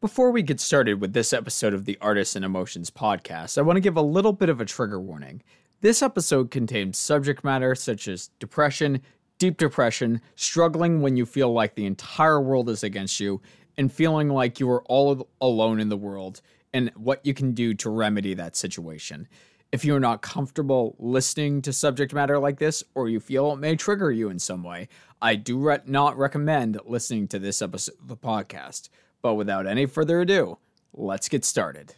Before we get started with this episode of the Artists and Emotions podcast, I want to give a little bit of a trigger warning. This episode contains subject matter such as depression, deep depression, struggling when you feel like the entire world is against you, and feeling like you are all alone in the world, and what you can do to remedy that situation. If you're not comfortable listening to subject matter like this, or you feel it may trigger you in some way, I do re- not recommend listening to this episode of the podcast. But without any further ado, let's get started.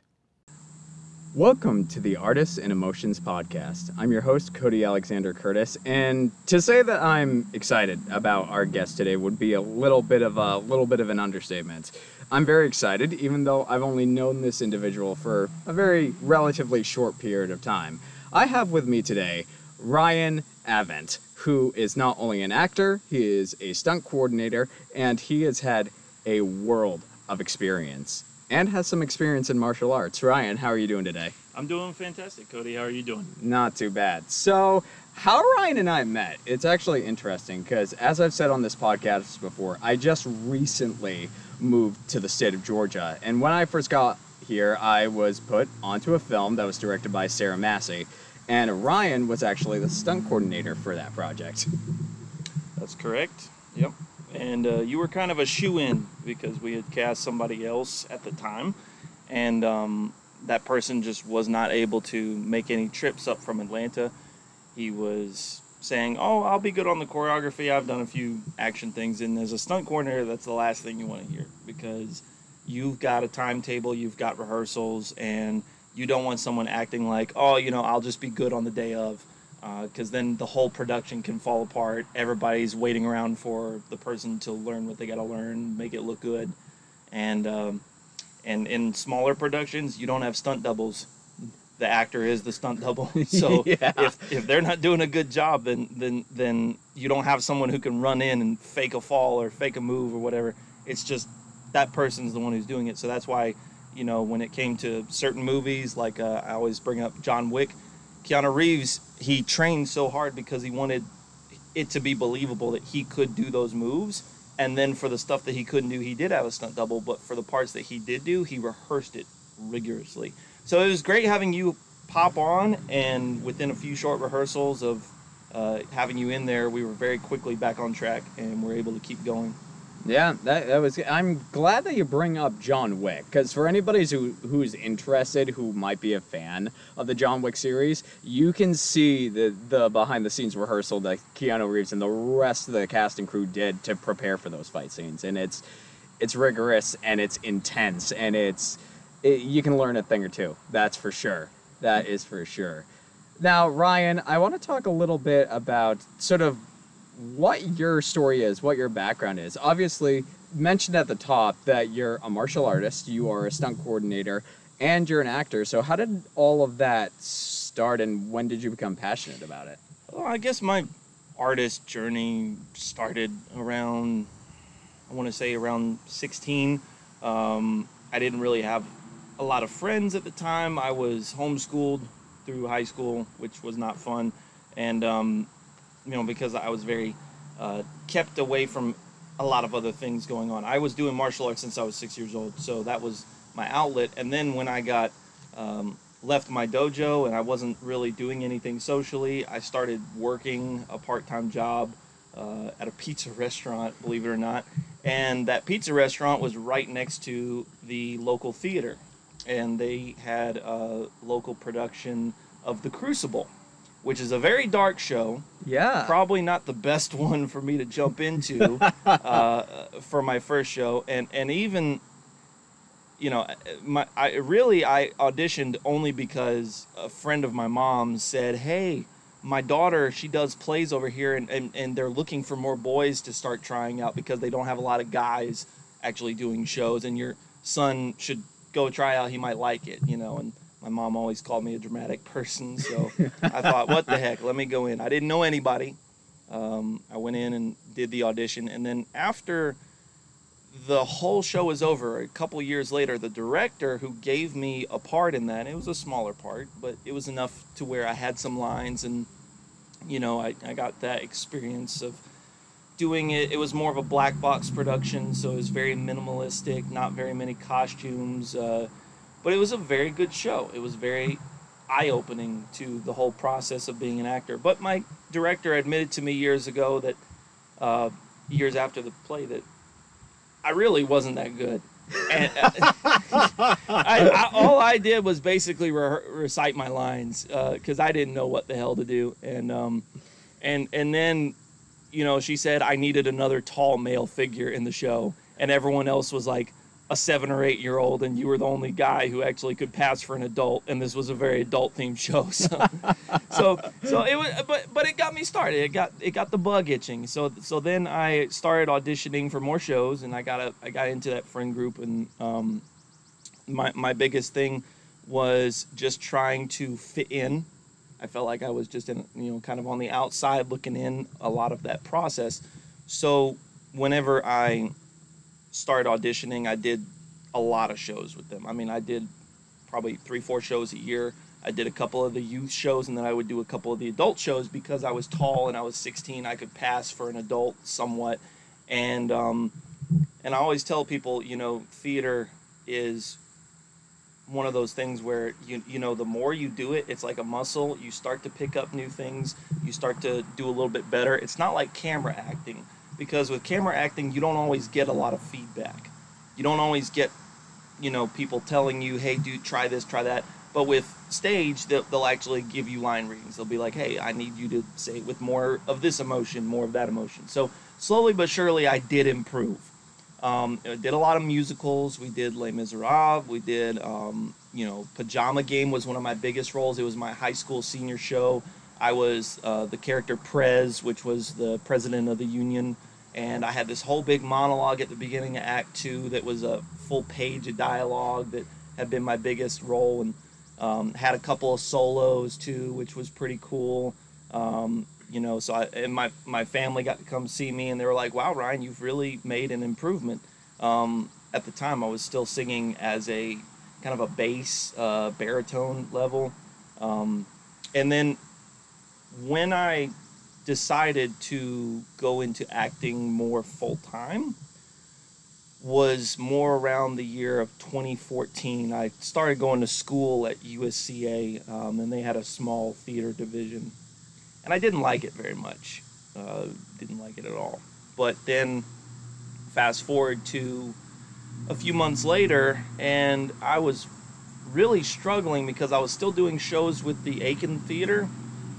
Welcome to the Artists and Emotions podcast. I'm your host, Cody Alexander Curtis, and to say that I'm excited about our guest today would be a little bit of a little bit of an understatement. I'm very excited, even though I've only known this individual for a very relatively short period of time. I have with me today Ryan Avent, who is not only an actor, he is a stunt coordinator, and he has had a world of experience and has some experience in martial arts. Ryan, how are you doing today? I'm doing fantastic, Cody. How are you doing? Not too bad. So, how Ryan and I met, it's actually interesting because, as I've said on this podcast before, I just recently moved to the state of Georgia. And when I first got here, I was put onto a film that was directed by Sarah Massey. And Ryan was actually the stunt coordinator for that project. That's correct. Yep and uh, you were kind of a shoe in because we had cast somebody else at the time, and um, that person just was not able to make any trips up from Atlanta. He was saying, "Oh, I'll be good on the choreography. I've done a few action things." And as a stunt coordinator, that's the last thing you want to hear because you've got a timetable, you've got rehearsals, and you don't want someone acting like, "Oh, you know, I'll just be good on the day of." Because uh, then the whole production can fall apart. Everybody's waiting around for the person to learn what they got to learn, make it look good, and um, and in smaller productions, you don't have stunt doubles. The actor is the stunt double. So yeah. if, if they're not doing a good job, then then then you don't have someone who can run in and fake a fall or fake a move or whatever. It's just that person's the one who's doing it. So that's why you know when it came to certain movies, like uh, I always bring up John Wick Keanu Reeves, he trained so hard because he wanted it to be believable that he could do those moves. And then for the stuff that he couldn't do, he did have a stunt double. But for the parts that he did do, he rehearsed it rigorously. So it was great having you pop on, and within a few short rehearsals of uh, having you in there, we were very quickly back on track and we're able to keep going. Yeah, that, that was. I'm glad that you bring up John Wick because for anybody who who's interested, who might be a fan of the John Wick series, you can see the the behind the scenes rehearsal that Keanu Reeves and the rest of the cast and crew did to prepare for those fight scenes, and it's it's rigorous and it's intense and it's it, you can learn a thing or two. That's for sure. That is for sure. Now, Ryan, I want to talk a little bit about sort of what your story is, what your background is. Obviously, mentioned at the top that you're a martial artist, you are a stunt coordinator, and you're an actor. So, how did all of that start, and when did you become passionate about it? Well, I guess my artist journey started around, I want to say around 16. Um, I didn't really have a lot of friends at the time. I was homeschooled through high school, which was not fun. And um, you know, because I was very uh, kept away from a lot of other things going on. I was doing martial arts since I was six years old, so that was my outlet. And then when I got um, left my dojo and I wasn't really doing anything socially, I started working a part-time job uh, at a pizza restaurant, believe it or not. And that pizza restaurant was right next to the local theater, and they had a local production of The Crucible which is a very dark show. Yeah. Probably not the best one for me to jump into uh, for my first show, and and even, you know, my I really I auditioned only because a friend of my mom said, "Hey, my daughter she does plays over here, and and, and they're looking for more boys to start trying out because they don't have a lot of guys actually doing shows, and your son should go try out. He might like it, you know." And my mom always called me a dramatic person, so I thought, what the heck, let me go in. I didn't know anybody. Um, I went in and did the audition, and then after the whole show was over, a couple years later, the director who gave me a part in that, it was a smaller part, but it was enough to where I had some lines, and you know, I, I got that experience of doing it. It was more of a black box production, so it was very minimalistic, not very many costumes. Uh, but it was a very good show. It was very eye opening to the whole process of being an actor. But my director admitted to me years ago that, uh, years after the play, that I really wasn't that good. And uh, I, I, all I did was basically re- recite my lines because uh, I didn't know what the hell to do. And um, and and then, you know, she said I needed another tall male figure in the show, and everyone else was like, a seven or eight year old and you were the only guy who actually could pass for an adult and this was a very adult themed show so so so it was but but it got me started. It got it got the bug itching. So so then i started auditioning for more shows and i got a i got into that friend group and um my my biggest thing was just trying to fit in. I felt like i was just in you know kind of on the outside looking in a lot of that process. So whenever i started auditioning, I did a lot of shows with them. I mean, I did probably three, four shows a year. I did a couple of the youth shows, and then I would do a couple of the adult shows because I was tall and I was 16. I could pass for an adult somewhat, and um, and I always tell people, you know, theater is one of those things where you you know the more you do it, it's like a muscle. You start to pick up new things. You start to do a little bit better. It's not like camera acting because with camera acting you don't always get a lot of feedback you don't always get you know people telling you hey dude try this try that but with stage they'll, they'll actually give you line readings they'll be like hey i need you to say it with more of this emotion more of that emotion so slowly but surely i did improve um, I did a lot of musicals. We did Les Miserables. We did, um, you know, Pajama Game was one of my biggest roles. It was my high school senior show. I was uh, the character Prez, which was the president of the union and I had this whole big monologue at the beginning of Act Two that was a full page of dialogue that had been my biggest role, and um, had a couple of solos too, which was pretty cool. Um, you know, so I, and my my family got to come see me, and they were like, "Wow, Ryan, you've really made an improvement." Um, at the time, I was still singing as a kind of a bass uh, baritone level, um, and then when I decided to go into acting more full time was more around the year of 2014. I started going to school at USCA, um, and they had a small theater division, and I didn't like it very much. Uh, didn't like it at all. But then, fast forward to a few months later, and I was really struggling because I was still doing shows with the Aiken Theater,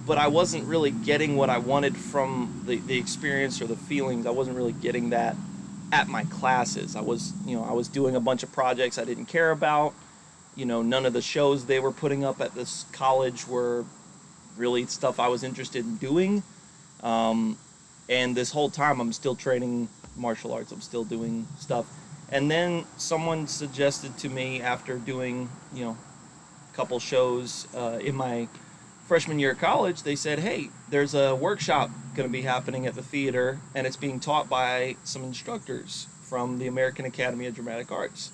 but I wasn't really getting what I wanted from the, the experience or the feelings. I wasn't really getting that at my classes. I was, you know, I was doing a bunch of projects I didn't care about. You know, none of the shows they were putting up at this college were really stuff I was interested in doing. Um, and this whole time, I'm still training martial arts. I'm still doing stuff. And then someone suggested to me after doing, you know, a couple shows uh, in my freshman year of college, they said, hey, there's a workshop going to be happening at the theater, and it's being taught by some instructors from the American Academy of Dramatic Arts.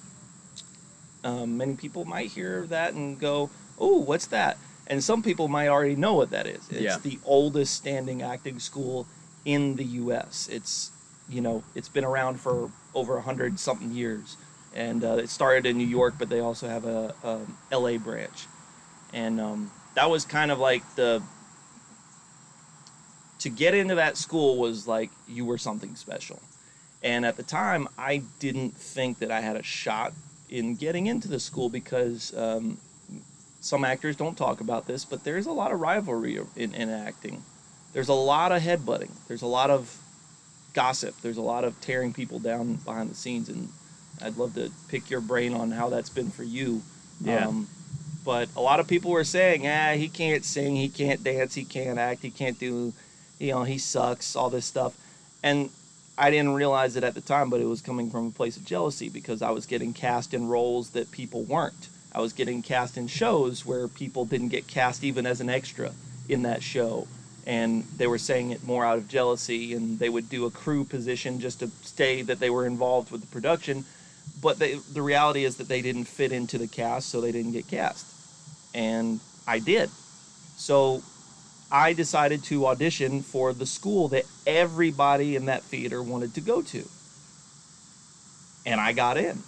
Um, many people might hear that and go, oh, what's that? And some people might already know what that is. It's yeah. the oldest standing acting school in the U.S. It's, you know, it's been around for over a hundred something years, and uh, it started in New York, but they also have a, a L.A. branch, and um, that was kind of like the to get into that school was like you were something special. And at the time, I didn't think that I had a shot in getting into the school because um, some actors don't talk about this, but there's a lot of rivalry in, in acting. There's a lot of headbutting. There's a lot of gossip. There's a lot of tearing people down behind the scenes, and I'd love to pick your brain on how that's been for you. Yeah. Um, but a lot of people were saying, ah, he can't sing, he can't dance, he can't act, he can't do, you know, he sucks, all this stuff. And I didn't realize it at the time, but it was coming from a place of jealousy because I was getting cast in roles that people weren't. I was getting cast in shows where people didn't get cast even as an extra in that show. And they were saying it more out of jealousy, and they would do a crew position just to stay that they were involved with the production. But they, the reality is that they didn't fit into the cast, so they didn't get cast and I did. So I decided to audition for the school that everybody in that theater wanted to go to. And I got in.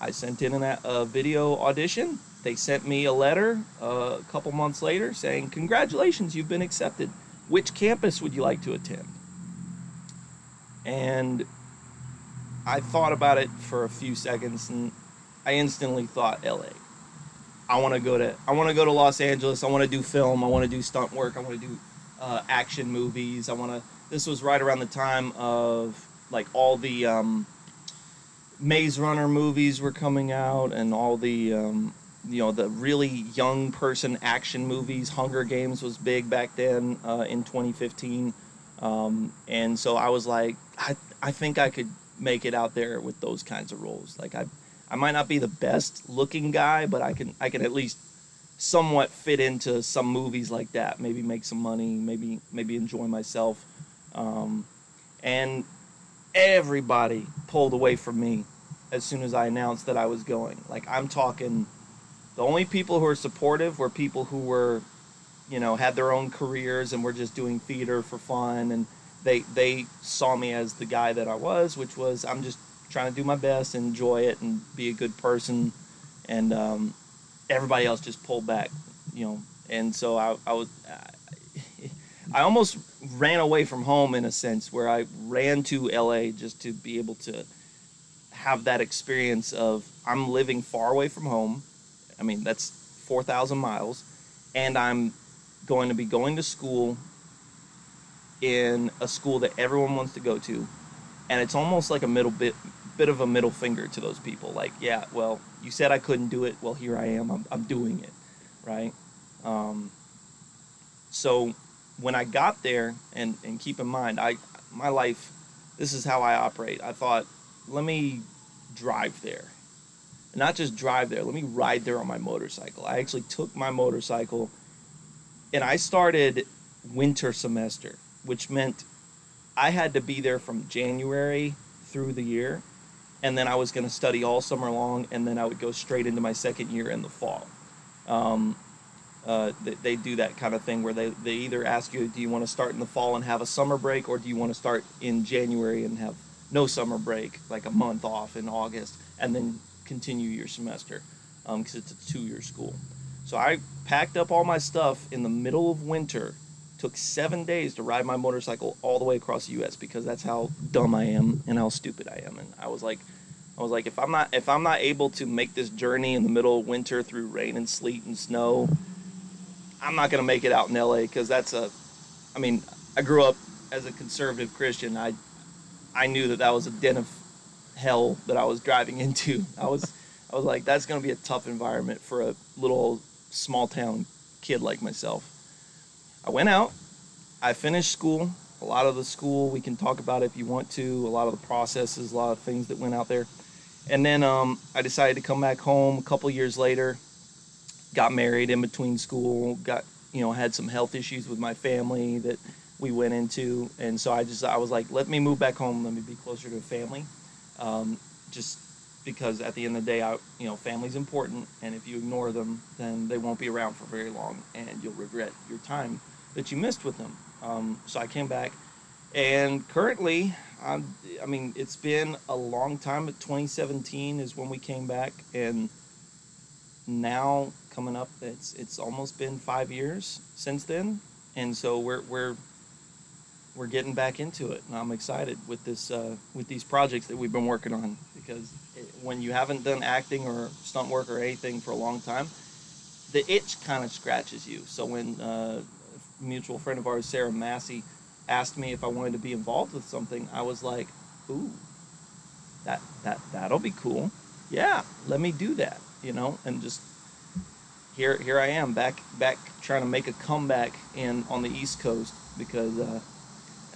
I sent in a, a video audition. They sent me a letter uh, a couple months later saying, Congratulations, you've been accepted. Which campus would you like to attend? And I thought about it for a few seconds and I instantly thought LA. I want to go to I want to go to Los Angeles. I want to do film. I want to do stunt work. I want to do uh, action movies. I want to. This was right around the time of like all the um, Maze Runner movies were coming out, and all the um, you know the really young person action movies. Hunger Games was big back then uh, in 2015, um, and so I was like, I I think I could make it out there with those kinds of roles. Like I I might not be the best looking guy, but I can I can at least somewhat fit into some movies like that. Maybe make some money. Maybe maybe enjoy myself. Um, and everybody pulled away from me as soon as I announced that I was going. Like I'm talking, the only people who were supportive were people who were, you know, had their own careers and were just doing theater for fun and they they saw me as the guy that I was, which was I'm just trying to do my best, enjoy it, and be a good person. And um, everybody else just pulled back, you know. And so I, I was, I almost ran away from home in a sense, where I ran to LA just to be able to have that experience of I'm living far away from home. I mean, that's 4,000 miles, and I'm going to be going to school in a school that everyone wants to go to, and it's almost like a middle bit bit of a middle finger to those people. Like, yeah, well, you said I couldn't do it. Well, here I am. I'm, I'm doing it, right? Um, so when I got there, and and keep in mind, I my life, this is how I operate. I thought, let me drive there, not just drive there. Let me ride there on my motorcycle. I actually took my motorcycle, and I started winter semester, which meant I had to be there from January through the year and then I was going to study all summer long, and then I would go straight into my second year in the fall. Um, uh, they, they, do that kind of thing where they, they either ask you, do you want to start in the fall and have a summer break, or do you want to start in January and have no summer break, like a month off in August, and then continue your semester because um, it's a two year school. So I packed up all my stuff in the middle of winter. Took seven days to ride my motorcycle all the way across the U.S. because that's how dumb I am and how stupid I am. And I was like, I was like, if I'm not if I'm not able to make this journey in the middle of winter through rain and sleet and snow, I'm not gonna make it out in LA because that's a, I mean, I grew up as a conservative Christian. I, I knew that that was a den of hell that I was driving into. I was, I was like, that's gonna be a tough environment for a little small town kid like myself. I went out. I finished school. A lot of the school we can talk about if you want to. A lot of the processes, a lot of things that went out there and then um, I decided to come back home a couple years later. Got married in between school. Got you know had some health issues with my family that we went into, and so I just I was like, let me move back home. Let me be closer to family. Um, just because at the end of the day, I, you know, family's important, and if you ignore them, then they won't be around for very long, and you'll regret your time that you missed with them. Um, so I came back, and currently I'm, I mean, it's been a long time, but 2017 is when we came back, and now coming up, it's it's almost been five years since then, and so we're we're we're getting back into it, and I'm excited with this uh, with these projects that we've been working on because it, when you haven't done acting or stunt work or anything for a long time, the itch kind of scratches you. So when uh, mutual friend of ours, Sarah Massey asked me if I wanted to be involved with something, I was like, "Ooh, that that that'll be cool. Yeah, let me do that." You know, and just here here I am back back trying to make a comeback in on the East Coast because uh,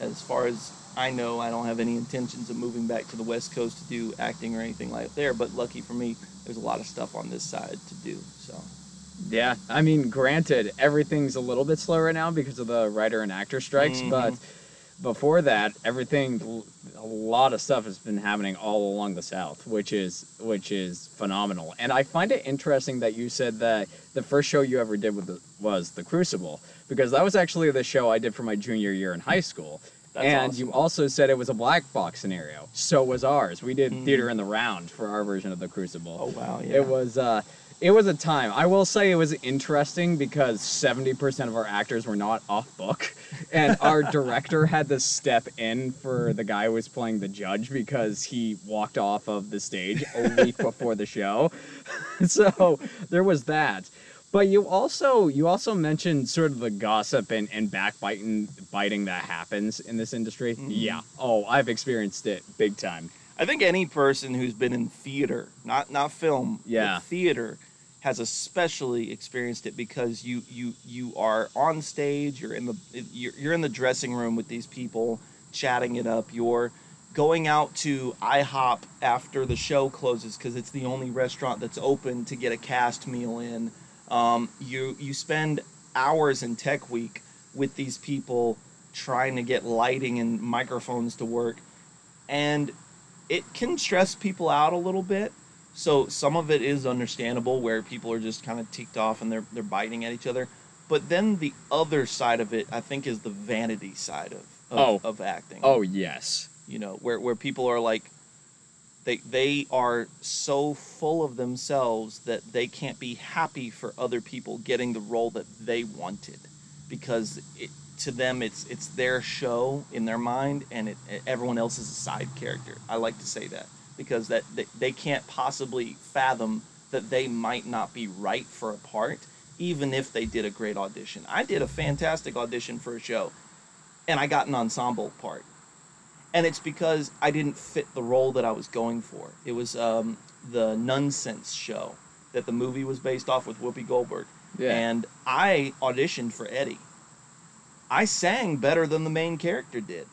as far as I know, I don't have any intentions of moving back to the West Coast to do acting or anything like there. But lucky for me, there's a lot of stuff on this side to do. So. Yeah, I mean, granted, everything's a little bit slow right now because of the writer and actor strikes, mm-hmm. but before that, everything, a lot of stuff has been happening all along the South, which is which is phenomenal. And I find it interesting that you said that the first show you ever did with the, was the Crucible, because that was actually the show I did for my junior year in high school. That's and awesome. you also said it was a black box scenario. So was ours. We did Mm. theater in the round for our version of the Crucible. Oh wow, yeah. It was uh it was a time. I will say it was interesting because 70% of our actors were not off book and our director had to step in for the guy who was playing the judge because he walked off of the stage a week before the show. so there was that. But you also you also mentioned sort of the gossip and, and backbiting biting that happens in this industry. Mhm. Yeah. Oh, I've experienced it big time. I think any person who's been in theater, not not film, Yeah. theater, has especially experienced it because you you you are on stage, you're in the you're, you're in the dressing room with these people, chatting it up. You're going out to IHOP after the show closes because it's the only restaurant that's open to get a cast meal in. Um, you you spend hours in Tech Week with these people trying to get lighting and microphones to work, and it can stress people out a little bit. So some of it is understandable where people are just kind of ticked off and they're they're biting at each other. But then the other side of it, I think, is the vanity side of of, Oh. of acting. Oh, yes. you know, where where people are like, they they are so full of themselves that they can't be happy for other people getting the role that they wanted, because it, to them it's it's their show in their mind, and it, everyone else is a side character. I like to say that because that they, they can't possibly fathom that they might not be right for a part, even if they did a great audition. I did a fantastic audition for a show, and I got an ensemble part and it's because I didn't fit the role that I was going for. It was um, the Nonsense show that the movie was based off with Whoopi Goldberg, Yeah. and I auditioned for Eddie. I sang better than the main character did.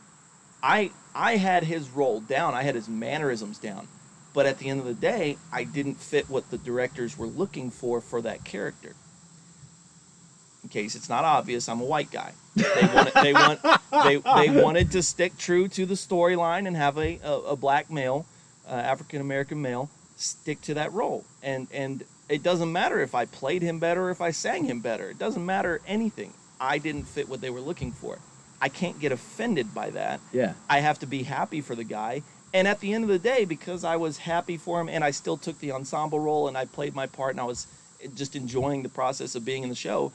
I I had his role down. I had his mannerisms down, but at the end of the day, I didn't fit what the directors were looking for for that character. In case it's not obvious, I'm a white guy. They wanted, they want they they wanted to stick true to the storyline and have a, a, a black male, uh, African American male, stick to that role. And and it doesn't matter if I played him better or if I sang him better. It doesn't matter anything. I didn't fit what they were looking for. I can't get offended by that. Yeah. I have to be happy for the guy. And at the end of the day, because I was happy for him and I still took the ensemble role and I played my part and I was just enjoying the process of being in the show,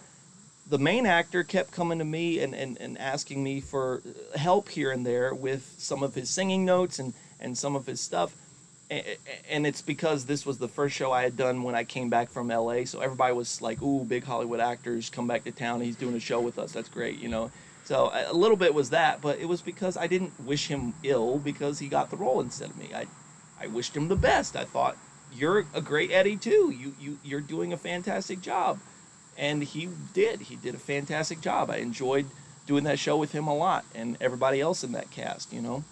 the main actor kept coming to me and, and, and asking me for help here and there with some of his singing notes and, and some of his stuff. And it's because this was the first show I had done when I came back from LA. So everybody was like, ooh, big Hollywood actors come back to town. He's doing a show with us. That's great, you know. So a little bit was that, but it was because I didn't wish him ill because he got the role instead of me. I, I wished him the best. I thought you're a great Eddie too. You you you're doing a fantastic job, and he did. He did a fantastic job. I enjoyed doing that show with him a lot, and everybody else in that cast. You know,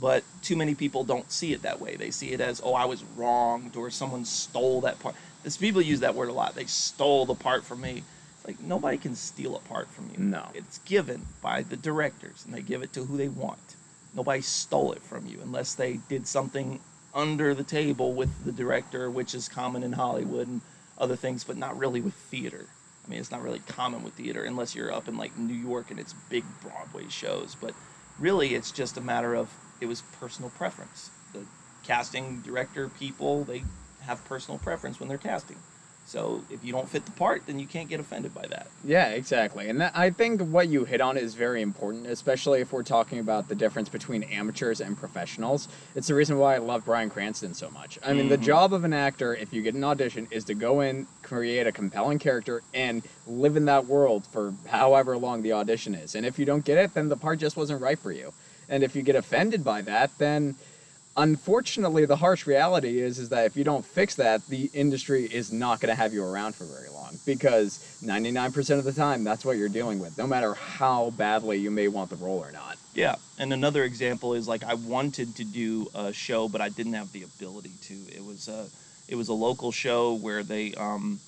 but too many people don't see it that way. They see it as, oh, I was wronged or someone stole that part. This people use that word a lot. They stole the part from me. Like nobody can steal a part from you. No. It's given by the directors and they give it to who they want. Nobody stole it from you unless they did something under the table with the director, which is common in Hollywood and other things, but not really with theater. I mean, it's not really common with theater unless you're up in like New York and it's big Broadway shows. But really, it's just a matter of it was personal preference. The casting director people they have personal preference when they're casting. So if you don't fit the part, then you can't get offended by that. Yeah, exactly. And that, I think what you hit on is very important, especially if we're talking about the difference between amateurs and professionals. It's the reason why I love Bryan Cranston so much. I mean, the Mhm. job of an actor, if you get an audition, is to go in, create a compelling character, and live in that world for however long the audition is. And if you don't get it, then the part just wasn't right for you. And if you get offended by that, then unfortunately the harsh reality is is that if you don't fix that the industry is not going to have you around for very long because 99% of the time that's what you're dealing with no matter how badly you may want the role or not Yeah, and another example is like I wanted to do a show, but I didn't have the ability to. It was a, it was a local show where they, um,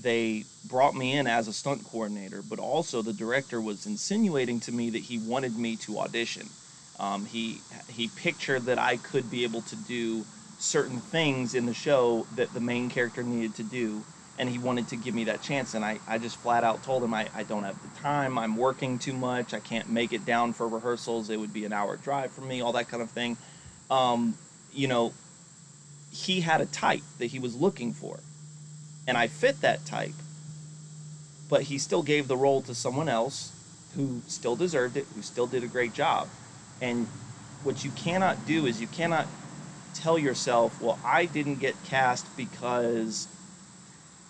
they brought me in as a stunt coordinator, but also the director was insinuating to me that he wanted me to audition. Um, he he pictured that I could be able to do certain things in the show that the main character needed to do, and he wanted to give me that chance. And I, I just flat out told him I, I don't have the time, I'm working too much, I can't make it down for rehearsals, it would be an hour drive for me, all that kind of thing. Um, you know, he had a type that he was looking for and I fit that type. But he still gave the role to someone else who still deserved it, who still did a great job. And what you cannot do is you cannot tell yourself, well, I didn't get cast because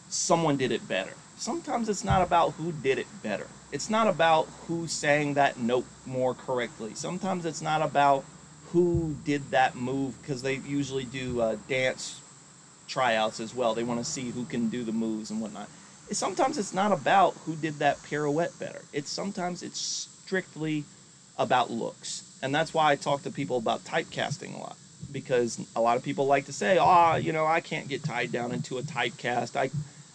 someone did it better. Sometimes it's not about who did it better. It's not about who sang that note more correctly. Sometimes it's not about who did that move because they usually do uh, dance tryouts as well. They want to see who can do the moves and whatnot. Sometimes it's not about who did that pirouette better. It's sometimes it's strictly about looks, and that's why I talk to people about typecasting a lot because a lot of people like to say, "Ah, oh, you know, I can't get tied down into a typecast. I,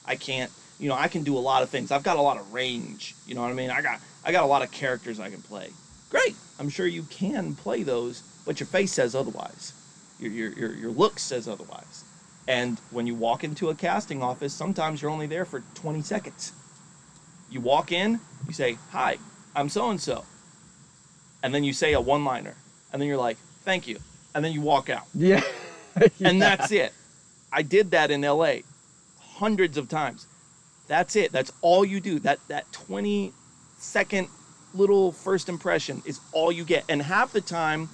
I can't." You know, I can do a lot of things. I've got a lot of range. You know what I mean? I got I got a lot of characters I can play. Great. I'm sure you can play those, but your face says otherwise. Your your your, your look says otherwise. And when you walk into a casting office, sometimes you're only there for 20 seconds. You walk in, you say, Hi, I'm so and so. And then you say a one liner. And then you're like, Thank you. And then you walk out. Yeah. yeah. And that's it. I did that in LA hundreds of times. That's it. That's all you do. That that 20 second little first impression is all you get. And half the time,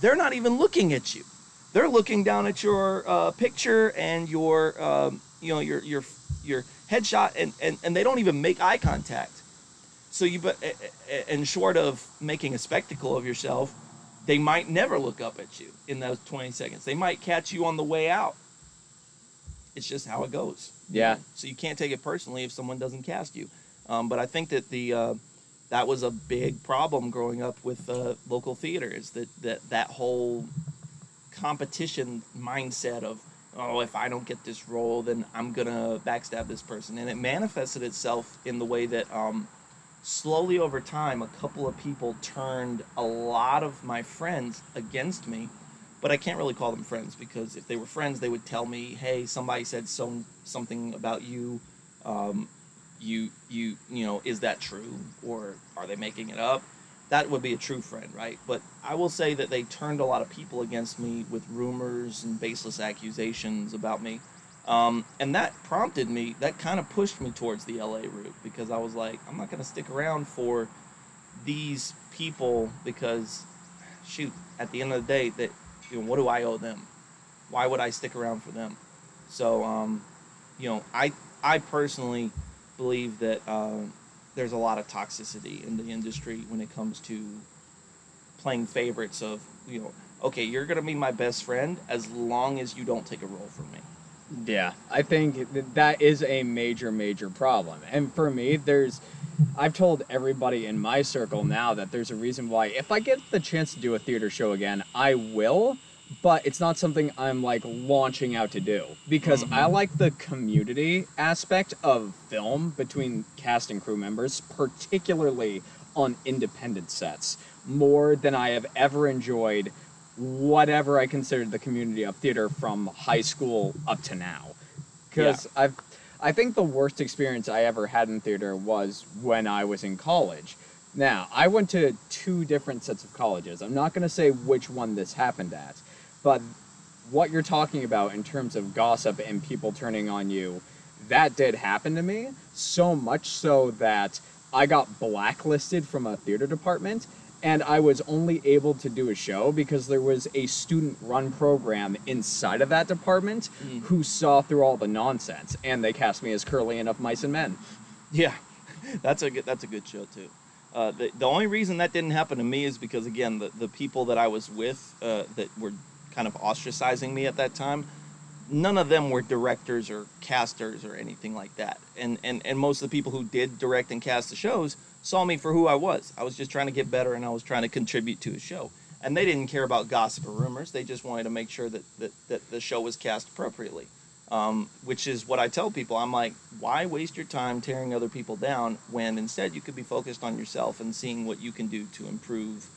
they're not even looking at you they're looking down at your uh, picture and your um, you know your your your headshot and, and and they don't even make eye contact so you but and short of making a spectacle of yourself they might never look up at you in those 20 seconds. They might catch you on the way out. It's just how it goes. Yeah. So you can't take it personally if someone doesn't cast you. Um, but i think that the uh, that was a big problem growing up with uh, local theaters that, that that whole competition mindset of oh if i don't get this role then i'm gonna backstab this person. And it manifested itself in the way that um, slowly over time a couple of people turned a lot of my friends against me but i can't really call them friends because if they were friends they would tell me hey somebody said so something about you um, you you you know is that true or are they making it up that would be a true friend, right? But I will say that they turned a lot of people against me with rumors and baseless accusations about me. Um, and that prompted me, that kind of pushed me towards the LA route because I was like, I'm not going to stick around for these people because, shoot, at the end of the day, that you know, what do I owe them? Why would I stick around for them? So, um, you know, I I personally believe that uh, there's a lot of toxicity in the industry when it comes to playing favorites of you know okay you're gonna be my best friend as long as you don't take a role from me yeah i think that, that is a major major problem and for me there's i've told everybody in my circle now that there's a reason why if i get the chance to do a theater show again i will but it's not something I'm like launching out to do because mm-hmm. I like the community aspect of film between cast and crew members, particularly on independent sets, more than I have ever enjoyed whatever I considered the community of theater from high school up to now. Because yeah. I've I think the worst experience I ever had in theater was when I was in college. Now, I went to two different sets of colleges. I'm not going to say which one this happened at but what you're talking about in terms of gossip and people turning on you, that did happen to me. So much so that I got blacklisted from a theater department and I was only able to do a show because there was a student run program inside of that department mm. who saw through all the nonsense and they cast me as Curly and of Mice and Men. Yeah, that's a good, that's a good show too. Uh, the, the only reason that didn't happen to me is because again the, the people that I was with uh, that were kind of ostracizing me at that time, none of them were directors or casters or anything like that. And, and, and most of the people who did direct and cast the shows saw me for who I was. I was just trying to get better and I was trying to contribute to a show. And they didn't care about gossip or rumors. They just wanted to make sure that, that, that the show was cast appropriately. Um, which is what I tell people. I'm like, why waste your time tearing other people down when instead you could be focused on yourself and seeing what you can do to improve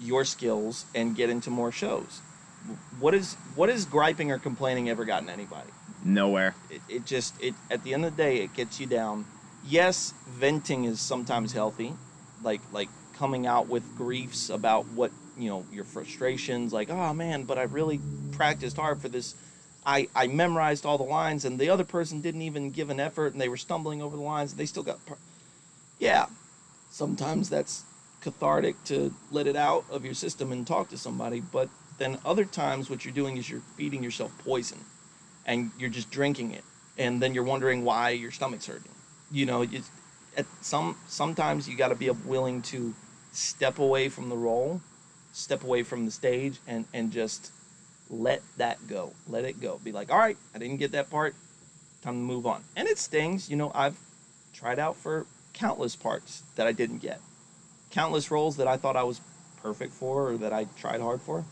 your skills and get into more shows. What is what is griping or complaining ever gotten anybody? Nowhere. It, it just it at the end of the day it gets you down. Yes, venting is sometimes healthy, like like coming out with griefs about what you know your frustrations. Like oh man, but I really practiced hard for this. I I memorized all the lines, and the other person didn't even give an effort, and they were stumbling over the lines, and they still got. Par- yeah, sometimes that's cathartic to let it out of your system and talk to somebody, but then other times what you're doing is you're feeding yourself poison and you're just drinking it. And then you're wondering why your stomach's hurting. You know it's, at some sometimes you got to be willing to step away from the role step away from the stage and and just let that go. Let it go. Be like all right i didn't get that part. Time to move on. And it stings. You know i've tried out for countless parts that i didn't get. Countless roles that i thought i was perfect for or that i tried hard for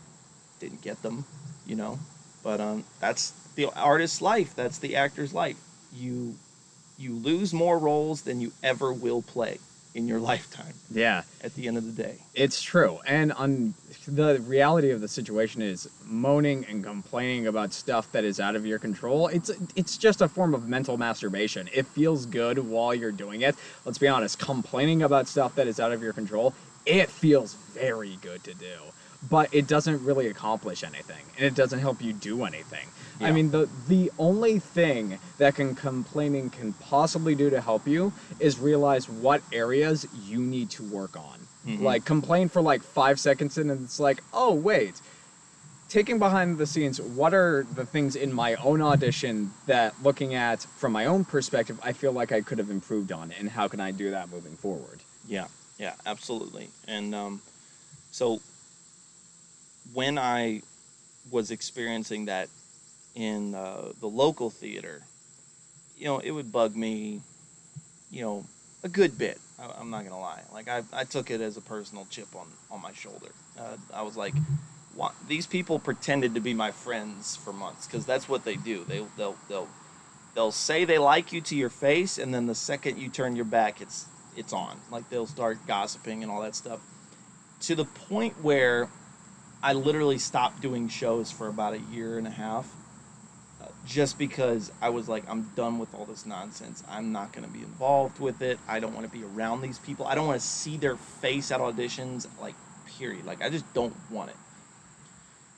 didn't get them you know but um, that's the artist's life. That's the actor's life. You you lose more roles than you ever will play in your lifetime. Yeah. At the end of the day. It's true. And on the reality of the situation is moaning and complaining about stuff that is out of your control. It's it's just a form of mental masturbation. It feels good while you're doing it. Let's be honest, complaining about stuff that is out of your control, it feels very good to do but it doesn't really accomplish anything and it doesn't help you do anything. Yeah. I mean the the only thing that can complaining can possibly do to help you is realize what areas you need to work on. Mm-hmm. Like complain for like 5 seconds and it's like, "Oh, wait. Taking behind the scenes, what are the things in my own audition that looking at from my own perspective I feel like I could have improved on and how can I do that moving forward?" Yeah. Yeah, absolutely. And um so when I was experiencing that in uh, the local theater, you know, it would bug me, you know, a good bit. I, am not gonna lie. Like I, I took it as a personal chip on on my shoulder. Uh, I was like, these people pretended to be my friends for months because that's what they do. They they'll they'll they'll say they like you to your face, and then the second you turn your back, it's it's on. Like they'll start gossiping and all that stuff, to the point where I literally stopped doing shows for about a year and a half uh, just because I was like, I'm done with all this nonsense. I'm not going to be involved with it. I don't want to be around these people. I don't want to see their face at auditions, like, period. Like, I just don't want it.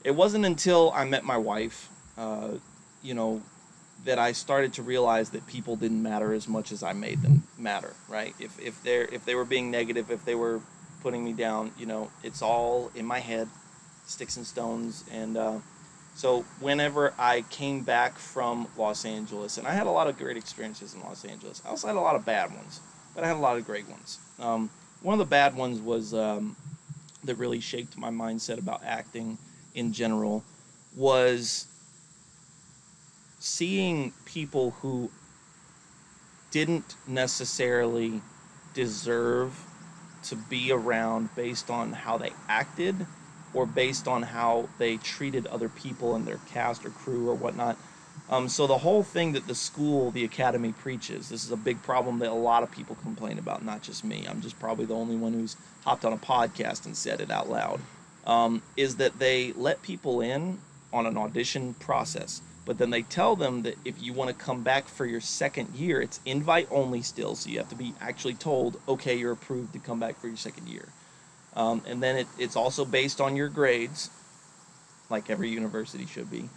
It wasn't until I met my wife, uh, you know, that I started to realize that people didn't matter as much as I made them matter, right? If, if, they're, if they were being negative, if they were putting me down, you know, it's all in my head Sticks and Stones. And uh, so whenever I came back from Los Angeles, and I had a lot of great experiences in Los Angeles, I also had a lot of bad ones, but I had a lot of great ones. Um, one of the bad ones was um, that really shaped my mindset about acting in general was seeing people who didn't necessarily deserve to be around based on how they acted or based on how they treated other people in their cast or crew or whatnot. Um, so the whole thing that the school, the academy preaches, this is a big problem that a lot of people complain about, not just me. I'm just probably the only one who's hopped on a podcast and said it out loud. Um, is that they let people in on an audition process, but then they tell them that if you want to come back for your second year, it's invite only still. So you have to be actually told, okay, you're approved to come back for your second year. Um, and then it, it's also based on your grades, like every university should be.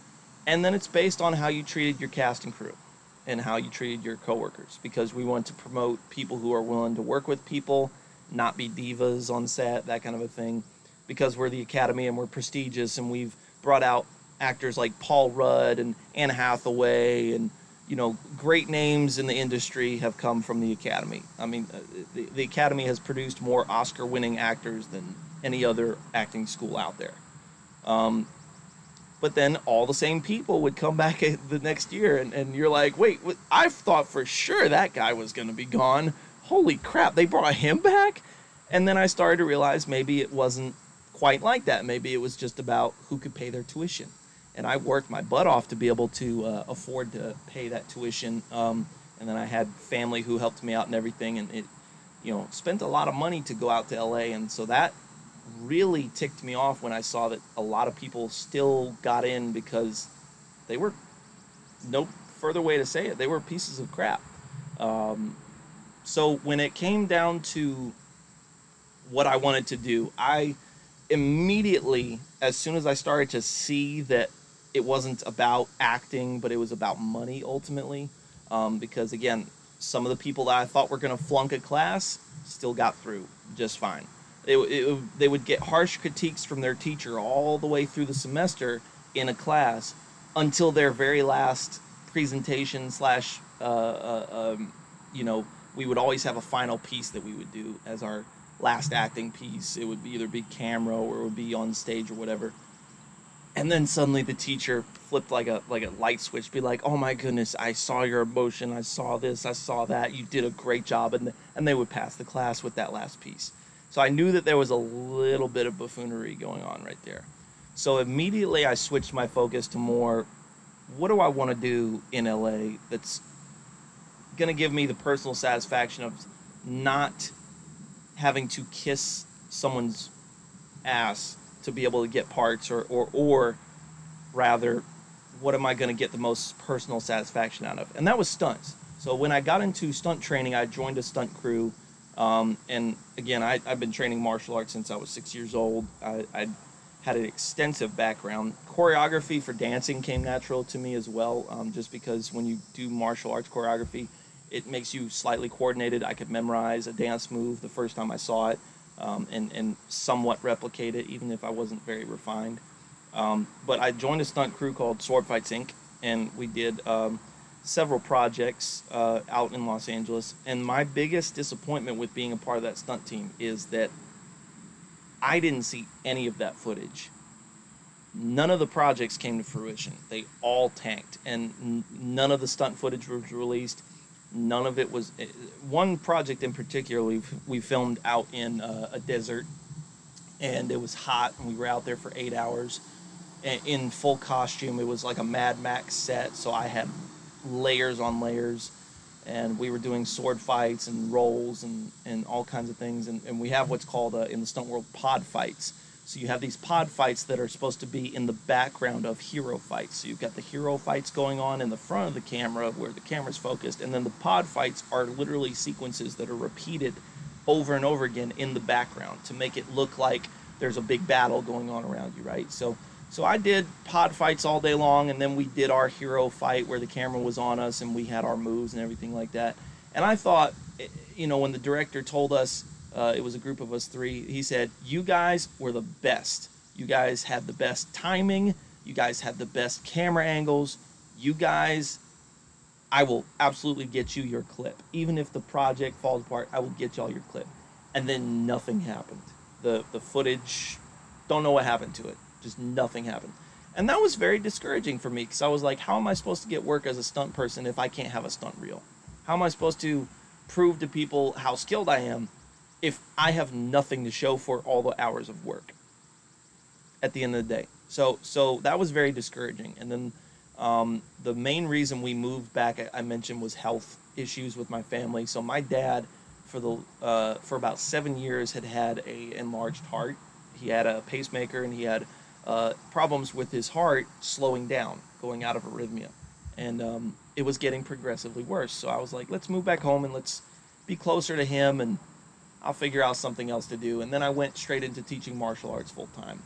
And then it's based on how you treated your cast and crew and how you treated your coworkers because we want to promote people who are willing to work with people, not be divas on set, that kind of a thing. Because we're the academy and we're prestigious and we've brought out actors like Paul Rudd and Anne Hathaway and you know, great names in the industry have come from the Academy. I mean, uh, the, the Academy has produced more Oscar winning actors than any other acting school out there. Um, but then all the same people would come back the next year, and, and you're like, wait, I thought for sure that guy was going to be gone. Holy crap, they brought him back? And then I started to realize maybe it wasn't quite like that. Maybe it was just about who could pay their tuition and I worked my butt off to be able to uh, afford to pay that tuition. Um, and then I had family who helped me out and everything, and it, you know, spent a lot of money to go out to LA, and so that really ticked me off when I saw that a lot of people still got in because they were no further way to say it, they were pieces of crap. Um, so when it came down to what I wanted to do, I immediately, as soon as I started to see that it wasn't about acting, but it was about money ultimately, um, because again, some of the people that I thought were going to flunk a class still got through just fine. It, it, they would get harsh critiques from their teacher all the way through the semester in a class until their very last presentation slash uh, uh, um, you know we would always have a final piece that we would do as our last acting piece. It would be either be camera or it would be on stage or whatever and then suddenly the teacher flipped like a like a light switch be like oh my goodness i saw your emotion i saw this i saw that you did a great job and and they would pass the class with that last piece. So i knew that there was a little bit of buffoonery going on right there. So immediately i switched my focus to more what do i want to do in la that's going to give me the personal satisfaction of not having to kiss someone's ass to be able to get parts or or, or rather what am I going to get the most personal satisfaction out of? And that was stunts. So when I got into stunt training, I joined a stunt crew. Um, and again, I, have been training martial arts since I was six years old. I, I, had an extensive background. Choreography for dancing came natural to me as well, um, just because when you do martial arts choreography, it makes you slightly coordinated. I could memorize a dance move the first time I saw it um, and, and somewhat replicate it, even if I wasn't very refined. Um, but I joined a stunt crew called Sword Fights Inc., and we did um, several projects uh, out in Los Angeles. And my biggest disappointment with being a part of that stunt team is that I didn't see any of that footage. None of the projects came to fruition. They all tanked, and n- none of the stunt footage was released. None of it was. Eh, one project in particular, we we filmed out in uh, a desert, and it was hot, and we were out there for eight hours in full costume. It was like a Mad Max set, so I had layers on layers, and we were doing sword fights and rolls and, and all kinds of things. And, and we have what's called uh, in the stunt world pod fights. So you have these pod fights that are supposed to be in the background of hero fights. So you've got the hero fights going on in the front of the camera where the camera's focused, and then the pod fights are literally sequences that are repeated over and over again in the background to make it look like there's a big battle going on around you, right? So so I did pod fights all day long, and then we did our hero fight where the camera was on us and we had our moves and everything like that. And I thought, eh, you know, when the director told us uh, it was a group of us three, he said, "You guys were the best. You guys had the best timing. You guys had the best camera angles. You guys." I will absolutely get you your clip. Even if the project falls apart, I will get y'all your clip. And then nothing happened. The the footage, don't know what happened to it just nothing happened. And that was very discouraging for me because I was like, how am I supposed to get work as a stunt person if I can't have a stunt reel? How am I supposed to prove to people how skilled I am if I have nothing to show for all the hours of work at the end of the day? So, so that was very discouraging. And then um, the main reason we moved back, I mentioned, was health issues with my family. So my dad, for the uh, for about seven years, had had a enlarged heart. He had a pacemaker and he had uh, problems with his heart slowing down, going out of arrhythmia. And um, it was getting progressively worse. So I was like, let's move back home and let's be closer to him and I'll figure out something else to do. And then I went straight into teaching martial arts full time.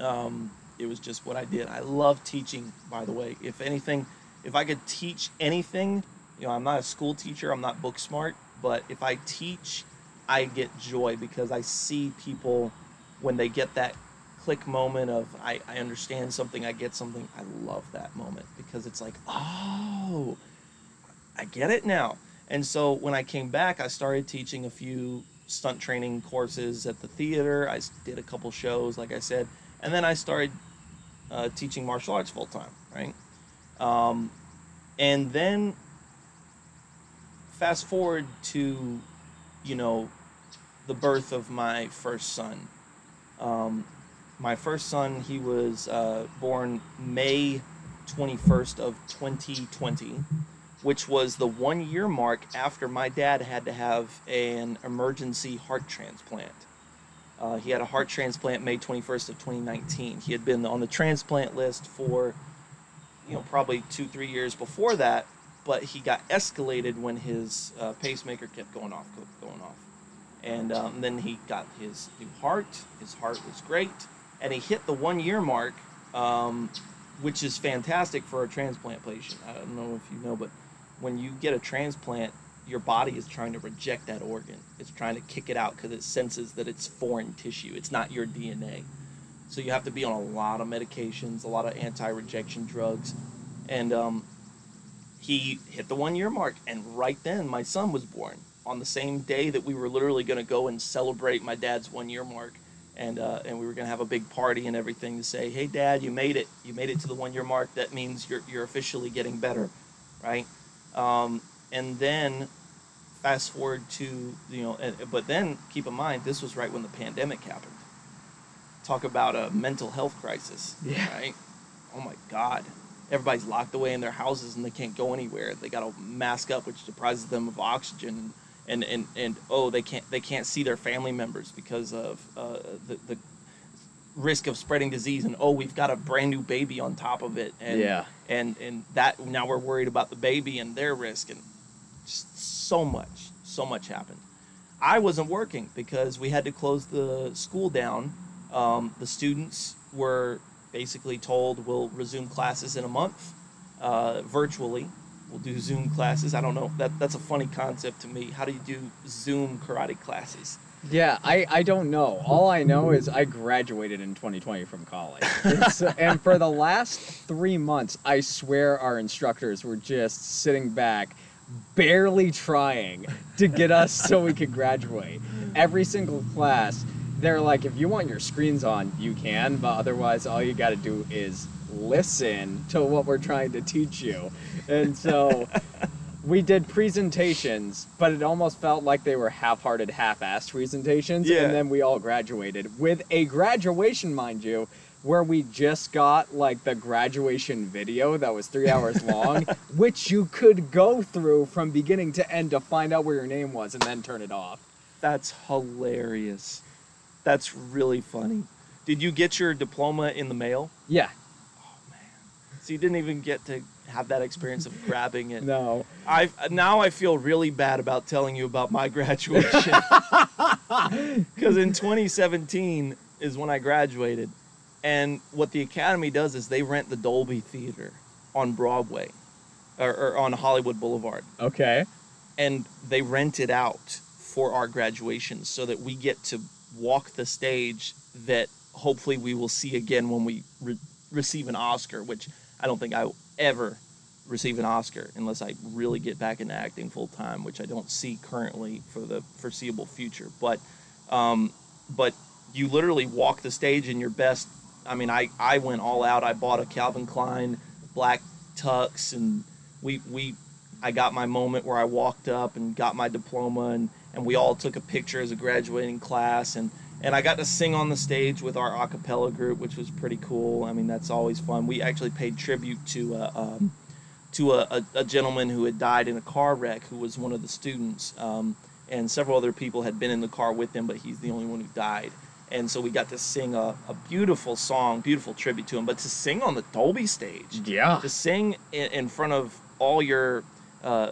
Um, it was just what I did. I love teaching, by the way. If anything, if I could teach anything, you know, I'm not a school teacher, I'm not book smart, but if I teach, I get joy because I see people when they get that click moment of I, I understand something, I get something. I love that moment because it's like, oh, I get it now. And so when I came back, I started teaching a few stunt training courses at the theater. I did a couple shows, like I said, and then I started uh, teaching martial arts full time, right? Um, and then fast forward to, you know, the birth of my first son. Um, my first son, he was uh, born May 21st of 2020, which was the one year mark after my dad had to have an emergency heart transplant. Uh, he had a heart transplant May 21st of 2019. He had been on the transplant list for, you know, probably two, three years before that, but he got escalated when his uh, pacemaker kept going off, going off. And um, then he got his new heart. His heart was great, and he hit the one year mark, um, which is fantastic for a transplant patient. I don't know if you know, but when you get a transplant, your body is trying to reject that organ. It's trying to kick it out because it senses that it's foreign tissue. It's not your DNA. So you have to be on a lot of medications, a lot of anti-rejection drugs, and um, he hit the one-year mark. And right then, my son was born on the same day that we were literally going to go and celebrate my dad's one-year mark. And, uh, and we were going to have a big party and everything to say, hey, dad, you made it. You made it to the one year mark. That means you're, you're officially getting better, right? Um, and then fast forward to you know but then keep in mind this was right when the pandemic happened. Talk about a mental health crisis yeah. right? Oh my god. Everybody's locked away in their houses and they can't go anywhere. They got to mask up which deprives them of oxygen and and and oh they can't they can't see their family members because of uh, the, the risk of spreading disease and oh we've got a brand new baby on top of it. And yeah and and that now we're worried about the baby and their risk and so much, so much happened. I wasn't working because we had to close the school down. Um, the students were basically told we'll resume classes in a month uh, virtually. We'll do Zoom classes. I don't know. That that's a funny concept to me. How do you do Zoom karate classes? Yeah, I, I don't know. All I know is I graduated in 2020 from college. and for the last three months, I swear our instructors were just sitting back barely trying to get us so we could graduate. Every single class, they're like, if you want your screens on, you can, but otherwise, all you got to do is listen to what we're trying to teach you. And so we did presentations, but it almost felt like they were half hearted, half assed presentations. Yeah. And then we all graduated with a graduation, mind you where we just got like the graduation video that was three hours long, which you could go through from beginning to end to find out where your name was and then turn it off. That's hilarious. That's really funny. Did you get your diploma in the mail? Yeah. Oh man. So you didn't even get to have that experience of grabbing it. No. I now I feel really bad about telling you about my graduation. Cuz in 2017 is when I graduated and what the Academy does is they rent the Dolby Theater on Broadway or, or on Hollywood Boulevard. Okay. And they rent it out for our graduation so that we get to walk the stage that hopefully we will see again when we re- receive an Oscar, which I don't think I ever receive an Oscar unless I really get back into acting full time, which I don't see currently for the foreseeable future. But, um, but you literally walk the stage in your best I mean, I, I went all out. I bought a Calvin Klein black tux, and we we I got my moment where I walked up and got my diploma, and, and we all took a picture as a graduating class, and and I got to sing on the stage with our a cappella group, which was pretty cool. I mean, that's always fun. We actually paid tribute to a, um, to a, a, a, gentleman who had died in a car wreck, who was one of the students, um, and several other people had been in the car with him, but he's the only one who died and so we got to sing a, a beautiful song, beautiful tribute to him. But to sing on the Dolby stage, yeah, to sing in, in front of all your, uh,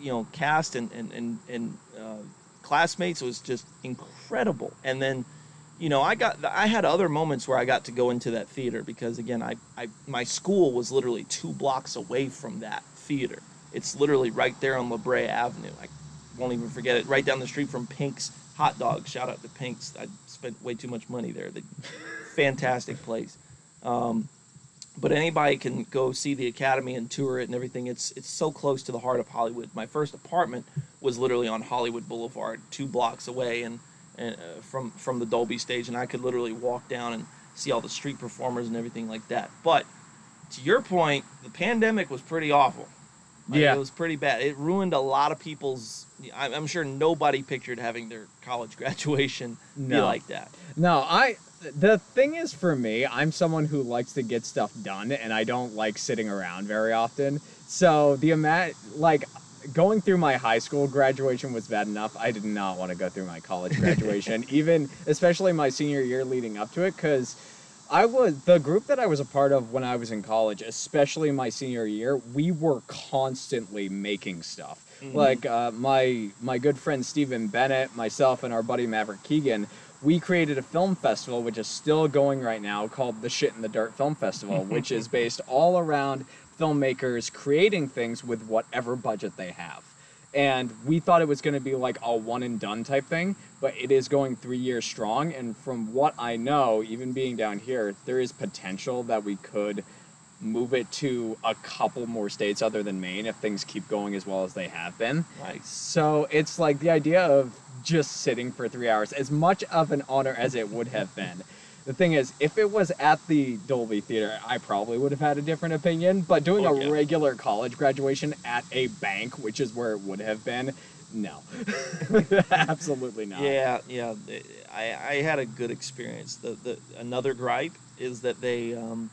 you know, cast and and and, and uh, classmates was just incredible. And then, you know, I got I had other moments where I got to go into that theater because again, I, I my school was literally two blocks away from that theater. It's literally right there on La Brea Avenue. I won't even forget it. Right down the street from Pink's Hot Dog. Shout out to Pink's. I spent way too much money there. The fantastic place. Um, but anybody can go see the academy and tour it and everything. It's it's so close to the heart of Hollywood. My first apartment was literally on Hollywood Boulevard, two blocks away, and, and uh, from from the Dolby stage, and I could literally walk down and see all the street performers and everything like that. But to your point, the pandemic was pretty awful. Like, yeah, it was pretty bad. It ruined a lot of people's. I'm sure nobody pictured having their college graduation no. be like that. No, I the thing is for me, I'm someone who likes to get stuff done and I don't like sitting around very often. So the amount like going through my high school graduation was bad enough. I did not want to go through my college graduation, even especially my senior year leading up to it cuz I was the group that I was a part of when I was in college, especially my senior year, we were constantly making stuff. Mm-hmm. Like uh, my my good friend Stephen Bennett, myself, and our buddy Maverick Keegan, we created a film festival which is still going right now called the Shit in the Dirt Film Festival, which is based all around filmmakers creating things with whatever budget they have. And we thought it was going to be like a one and done type thing, but it is going three years strong. And from what I know, even being down here, there is potential that we could move it to a couple more states other than Maine if things keep going as well as they have been. Nice. So it's like the idea of just sitting for three hours, as much of an honor as it would have been. The thing is, if it was at the Dolby Theater, I probably would have had a different opinion. But doing oh, a yeah. regular college graduation at a bank, which is where it would have been, no, absolutely not. Yeah, yeah. I, I had a good experience. The the another gripe is that they um,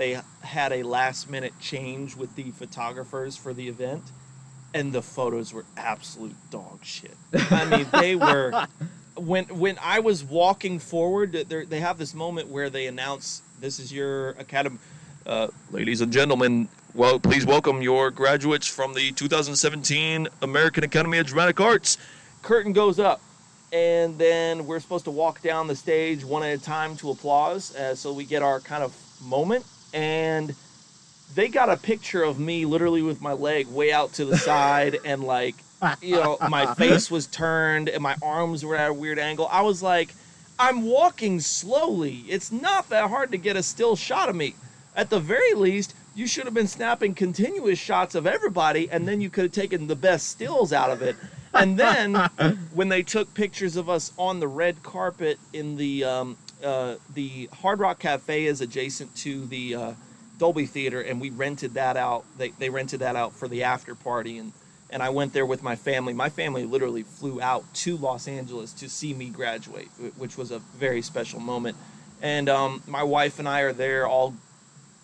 they had a last minute change with the photographers for the event, and the photos were absolute dog shit. I mean, they were when when I was walking forward, they have this moment where they announce, "This is your academy, uh, ladies and gentlemen. Well, please welcome your graduates from the 2017 American Academy of Dramatic Arts." Curtain goes up, and then we're supposed to walk down the stage one at a time to applause, uh, so we get our kind of moment. And they got a picture of me literally with my leg way out to the side and like you know, my face was turned and my arms were at a weird angle. I was like, I'm walking slowly. It's not that hard to get a still shot of me. At the very least, you should have been snapping continuous shots of everybody, and then you could have taken the best stills out of it. And then, when they took pictures of us on the red carpet in the um, uh, the Hard Rock Cafe is adjacent to the uh, Dolby Theater, and we rented that out. They they rented that out for the after party, and and I went there with my family. My family literally flew out to Los Angeles to see me graduate, which was a very special moment. And um, my wife and I are there, all,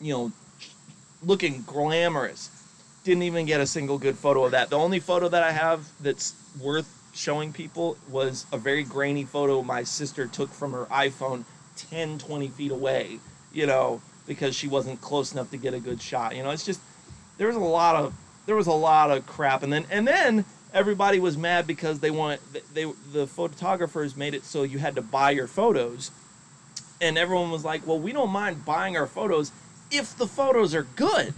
you know, looking glamorous. Didn't even get a single good photo of that. The only photo that I have that's worth showing people was a very grainy photo my sister took from her iPhone 10, 20 feet away, you know, because she wasn't close enough to get a good shot. You know, it's just, there's a lot of there was a lot of crap, and then and then everybody was mad because they want they the photographers made it so you had to buy your photos, and everyone was like, well, we don't mind buying our photos if the photos are good.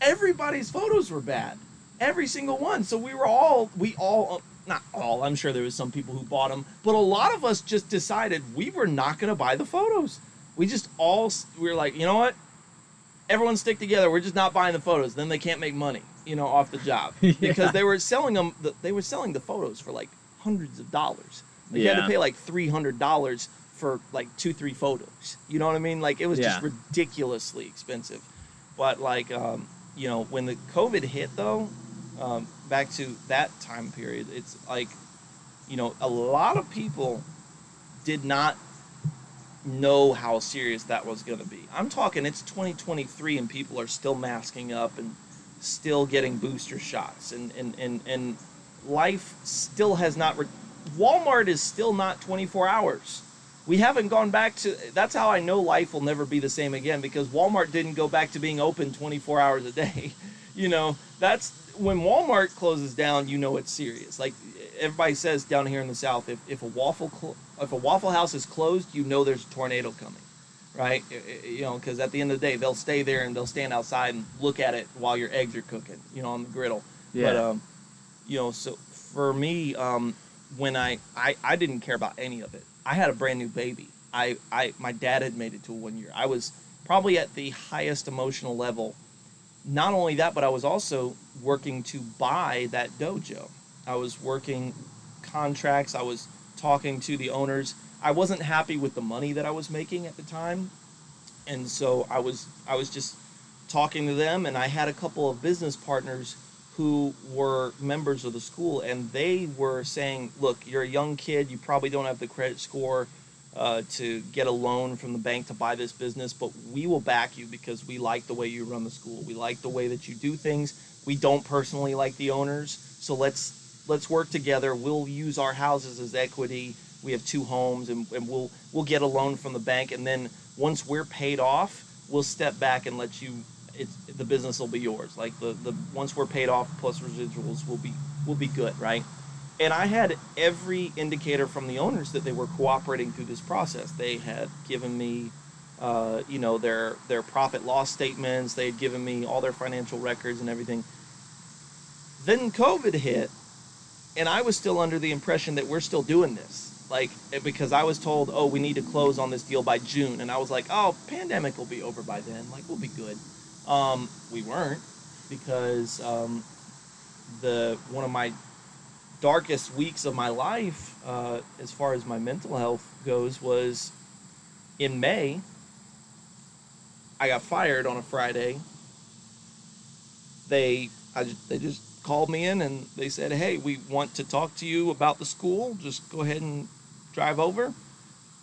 Everybody's photos were bad, every single one. So we were all we all not all. I'm sure there was some people who bought them, but a lot of us just decided we were not going to buy the photos. We just all we were like, you know what? Everyone stick together. We're just not buying the photos. Then they can't make money you know, off the job yeah. because they were selling them. They were selling the photos for like hundreds of dollars. Like, yeah. You had to pay like three hundred dollars for like two, three photos. You know what I mean? Like it was yeah. just ridiculously expensive. But like, um, you know, when the COVID hit though, um, back to that time period, it's like, you know, a lot of people did not know how serious that was going to be. I'm talking it's 2023 and people are still masking up and still getting booster shots and and and, and life still has not re- Walmart is still not 24 hours. We haven't gone back to that's how I know life will never be the same again because Walmart didn't go back to being open 24 hours a day. you know, that's when Walmart closes down, you know it's serious. Like everybody says down here in the south if, if a waffle cl- if a waffle house is closed, you know there's a tornado coming right? You know, because at the end of the day, they'll stay there and they'll stand outside and look at it while your eggs are cooking, you know, on the griddle. Yeah. But, um, you know, so for me, um, when I, I, I didn't care about any of it. I had a brand new baby. I, I, my dad had made it to one year. I was probably at the highest emotional level. Not only that, but I was also working to buy that dojo. I was working contracts. I was talking to the owners I wasn't happy with the money that I was making at the time, and so I was I was just talking to them, and I had a couple of business partners who were members of the school, and they were saying, "Look, you're a young kid. You probably don't have the credit score uh, to get a loan from the bank to buy this business, but we will back you because we like the way you run the school. We like the way that you do things. We don't personally like the owners, so let's let's work together. We'll use our houses as equity. We have two homes, and, and we'll we'll get a loan from the bank, and then once we're paid off, we'll step back and let you. It's, the business will be yours. Like the, the once we're paid off plus residuals will be will be good, right? And I had every indicator from the owners that they were cooperating through this process. They had given me, uh, you know, their their profit loss statements. They had given me all their financial records and everything. Then COVID hit, and I was still under the impression that we're still doing this like because I was told, oh, we need to close on this deal by June, and I was like, oh, pandemic will be over by then, like we'll be good. Um, we weren't because um, the one of my darkest weeks of my life, uh, as far as my mental health goes, was in May. I got fired on a Friday. They, I, they just called me in and they said, "Hey, we want to talk to you about the school. Just go ahead and drive over.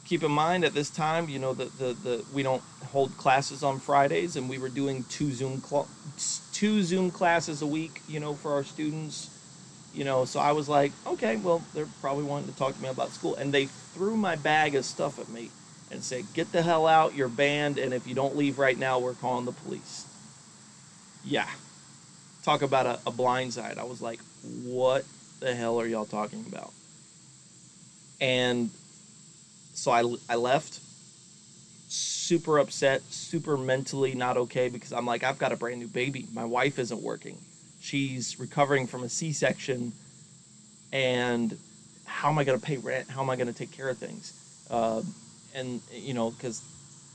Keep in mind at this time, you know, the, the, the we don't hold classes on Fridays, and we were doing two Zoom cl- two Zoom classes a week, you know, for our students. You know, so I was like, okay, well, they're probably wanting to talk to me about school, and they threw my bag of stuff at me and said, "Get the hell out! You're banned, and if you don't leave right now, we're calling the police." Yeah, talk about a, a blindside. I was like, "What the hell are y'all talking about?" And so I, I left super upset, super mentally not okay because I'm like, I've got a brand new baby. My wife isn't working. She's recovering from a C section. And how am I going to pay rent? How am I going to take care of things? Uh, and, you know, because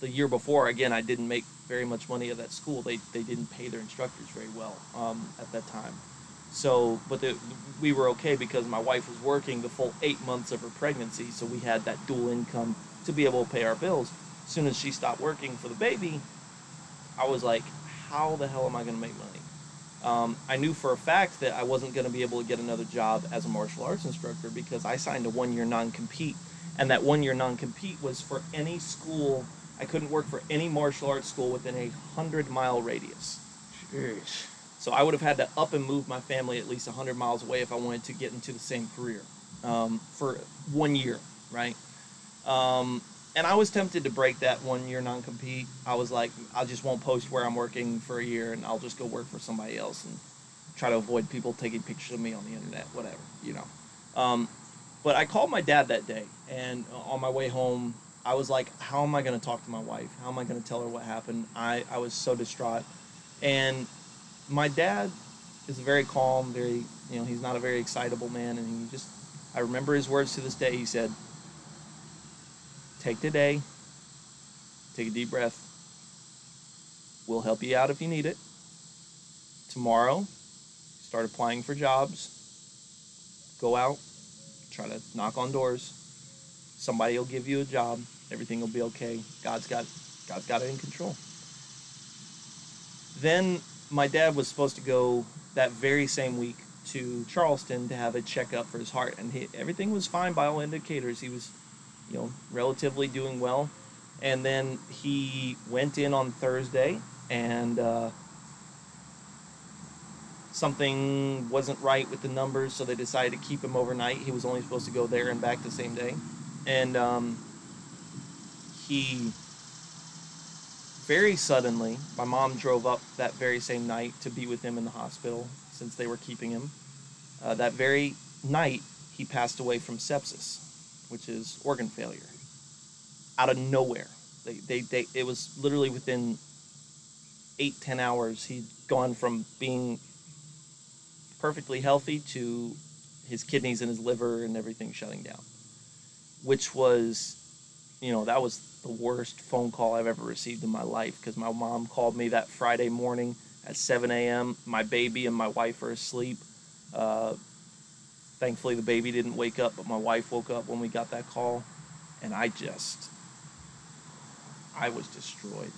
the year before, again, I didn't make very much money at that school. They, they didn't pay their instructors very well um, at that time. So, but the, we were okay because my wife was working the full eight months of her pregnancy, so we had that dual income to be able to pay our bills. As soon as she stopped working for the baby, I was like, how the hell am I going to make money? Um, I knew for a fact that I wasn't going to be able to get another job as a martial arts instructor because I signed a one year non compete. And that one year non compete was for any school. I couldn't work for any martial arts school within a 100 mile radius. Jeez. So I would have had to up and move my family at least 100 miles away if I wanted to get into the same career um, for one year, right? Um, and I was tempted to break that one year non compete. I was like, I just won't post where I'm working for a year and I'll just go work for somebody else and try to avoid people taking pictures of me on the internet, whatever, you know. Um, but I called my dad that day and on my way home, I was like, how am I going to talk to my wife? How am I going to tell her what happened? I, I was so distraught. And my dad is very calm, very you know he's not a very excitable man, and he just I remember his words to this day. He said, "Take today, take a deep breath. We'll help you out if you need it. Tomorrow, start applying for jobs. Go out, try to knock on doors. Somebody will give you a job. Everything will be okay. God's got God's got it in control." Then my dad was supposed to go that very same week to Charleston to have a checkup for his heart, and he, everything was fine by all indicators. He was, you know, relatively doing well. And then he went in on Thursday, and uh, something wasn't right with the numbers, so they decided to keep him overnight. He was only supposed to go there and back the same day, and um, he very suddenly, my mom drove up that very same night to be with him in the hospital since they were keeping him. Uh, that very night, he passed away from sepsis, which is organ failure. Out of nowhere. They, they, they, it was literally within eight, ten hours, he'd gone from being perfectly healthy to his kidneys and his liver and everything shutting down, which was, you know, that was the worst phone call I've ever received in my life because my mom called me that Friday morning at 7 a.m. My baby and my wife are asleep. Uh, thankfully, the baby didn't wake up, but my wife woke up when we got that call, and I just, I was destroyed.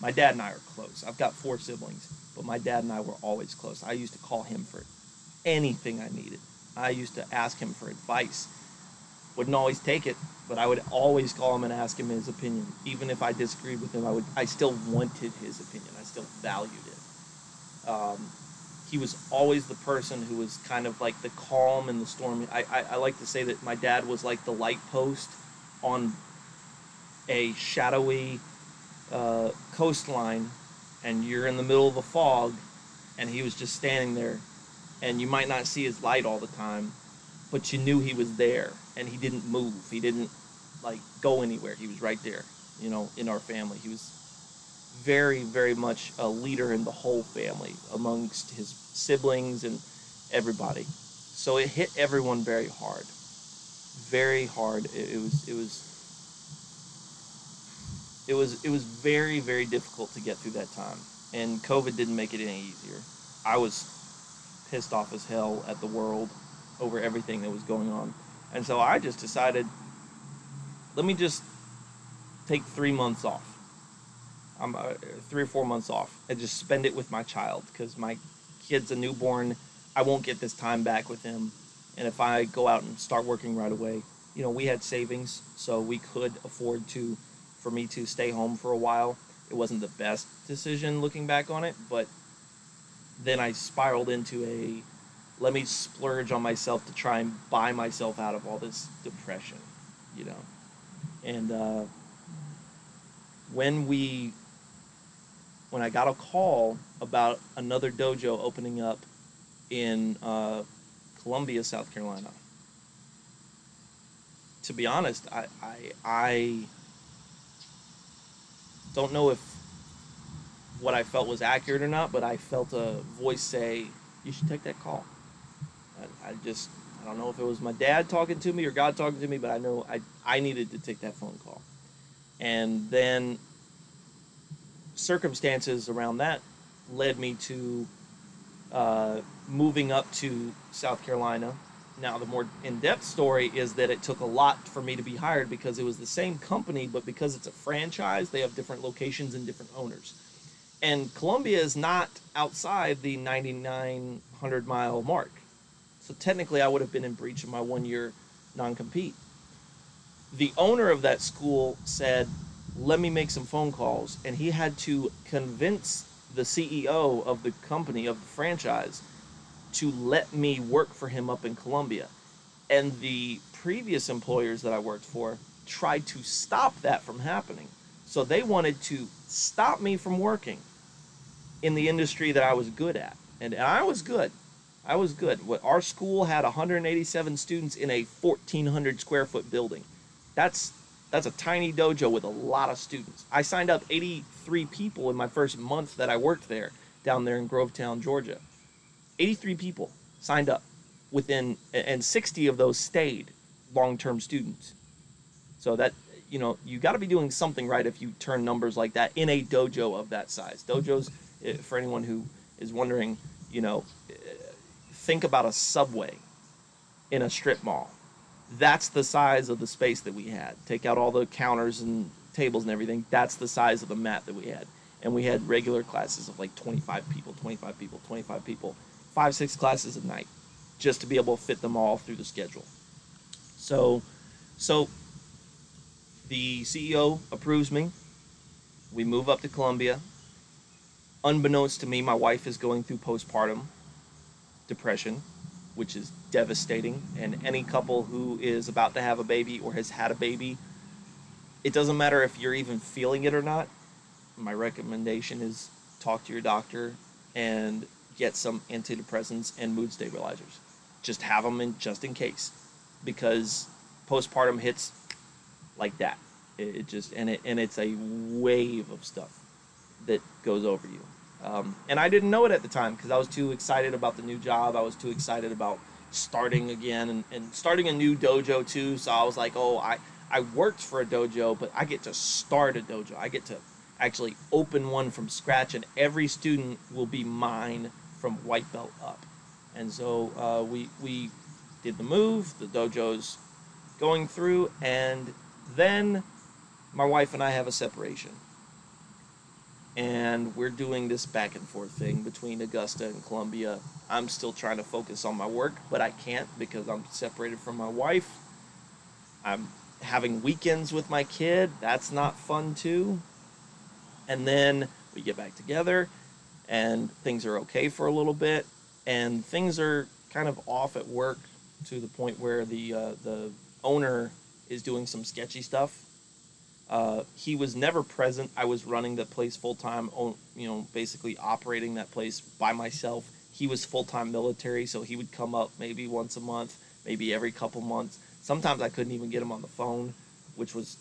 My dad and I are close. I've got four siblings, but my dad and I were always close. I used to call him for anything I needed. I used to ask him for advice. Wouldn't always take it, but I would always call him and ask him his opinion. Even if I disagreed with him, I would I still wanted his opinion. I still valued it. Um, he was always the person who was kind of like the calm in the storm. I, I, I like to say that my dad was like the light post on a shadowy uh, coastline, and you're in the middle of a fog, and he was just standing there, and you might not see his light all the time, but you knew he was there, and he didn't move. He didn't like go anywhere. He was right there, you know, in our family. He was very, very much a leader in the whole family amongst his siblings and everybody. So it hit everyone very hard, very hard. It, it was, it was, it was, it was very, very difficult to get through that time. And COVID didn't make it any easier. I was pissed off as hell at the world over everything that was going on. And so I just decided, let me just take three months off I'm uh, three or four months off and just spend it with my child because my kid's a newborn. I won't get this time back with him. And if I go out and start working right away, you know, we had savings, so we could afford to, for me to stay home for a while. It wasn't the best decision looking back on it, but then I spiraled into a let me splurge on myself to try and buy myself out of all this depression, you know. And uh, when we when I got a call about another dojo opening up in uh, Columbia, South Carolina. To be honest, I, I, I don't know if what I felt was accurate or not, but I felt a voice say, "You should take that call." I, I just I don't know if it was my dad talking to me or God talking to me, but I know I I needed to take that phone call. And then circumstances around that led me to uh, moving up to South Carolina. Now, the more in depth story is that it took a lot for me to be hired because it was the same company, but because it's a franchise, they have different locations and different owners. And Columbia is not outside the 9,900 mile mark. So technically, I would have been in breach of my one year non compete. The owner of that school said, let me make some phone calls. And he had to convince the CEO of the company, of the franchise, to let me work for him up in Columbia. And the previous employers that I worked for tried to stop that from happening. So they wanted to stop me from working in the industry that I was good at. And, and I was good. I was good. What our school had 187 students in a 1,400 square foot building. That's that's a tiny dojo with a lot of students. I signed up 83 people in my first month that I worked there down there in Grovetown, Georgia. 83 people signed up within and 60 of those stayed long-term students. So that you know, you got to be doing something right if you turn numbers like that in a dojo of that size. Dojos eh, for anyone who is wondering, you know, eh, think about a subway in a strip mall that's the size of the space that we had. Take out all the counters and tables and everything. That's the size of the mat that we had. And we had regular classes of like 25 people, 25 people, 25 people, five, six classes a night just to be able to fit them all through the schedule. So, so the CEO approves me. We move up to Columbia. Unbeknownst to me, my wife is going through postpartum depression which is devastating. And any couple who is about to have a baby or has had a baby, it doesn't matter if you're even feeling it or not. My recommendation is talk to your doctor and get some antidepressants and mood stabilizers. Just have them in just in case, because postpartum hits like that. It, just and it and it's a wave of stuff that goes over you. Um, and I didn't know it at the time because I was too excited about the new job. I was too excited about starting again and, and starting a new dojo too. So I was like, oh, I, I worked for a dojo, but I get to start a dojo. I get to actually open one from scratch, and every student will be mine from white belt up. And so uh, we, we did the move, the dojo's going through, and then my wife and I have a separation and we're doing this back and forth thing between Augusta and Columbia. I'm still trying to focus on my work, but I can't because I'm separated from my wife. I'm having weekends with my kid. That's not fun too. And then we get back together and things are okay for a little bit and things are kind of off at work to the point where the uh, the owner is doing some sketchy stuff. Uh, he was never present. I was running the place full time, you know, basically operating that place by myself. He was full time military, so he would come up maybe once a month, maybe every couple months. Sometimes I couldn't even get him on the phone, which was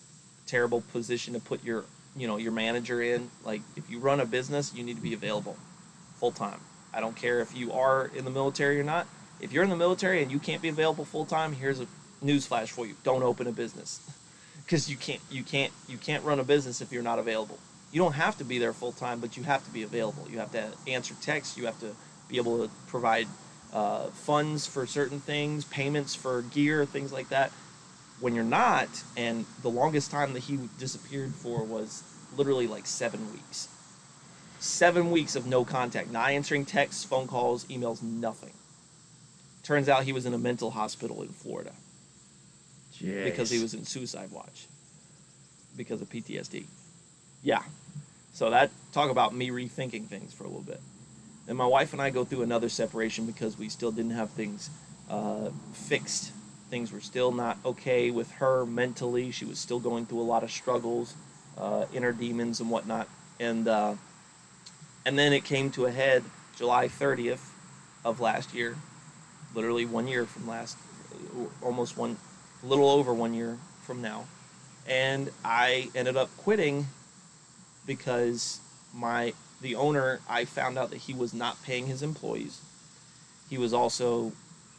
terrible position to put your, you know, your manager in. Like if you run a business, you need to be available full time. I don't care if you are in the military or not. If you're in the military and you can't be available full time, here's a newsflash for you: don't open a business because you can't you can't you can't run a business if you're not available. You don't have to be there full time, but you have to be available. You have to answer texts. You have to be able to provide uh, funds for certain things, payments for gear, things like that. When you're not, and the longest time that he disappeared for was literally like seven weeks. Seven weeks of no contact, not answering texts, phone calls, emails, nothing. Turns out he was in a mental hospital in Florida Jeez. because he was in suicide watch because of PTSD. Yeah. So that talk about me rethinking things for a little bit. And my wife and I go through another separation because we still didn't have things uh, fixed. Things were still not okay with her mentally. She was still going through a lot of struggles, uh, inner demons and whatnot. And uh, and then it came to a head July 30th of last year, literally one year from last, almost one, a little over one year from now. And I ended up quitting because my the owner I found out that he was not paying his employees. He was also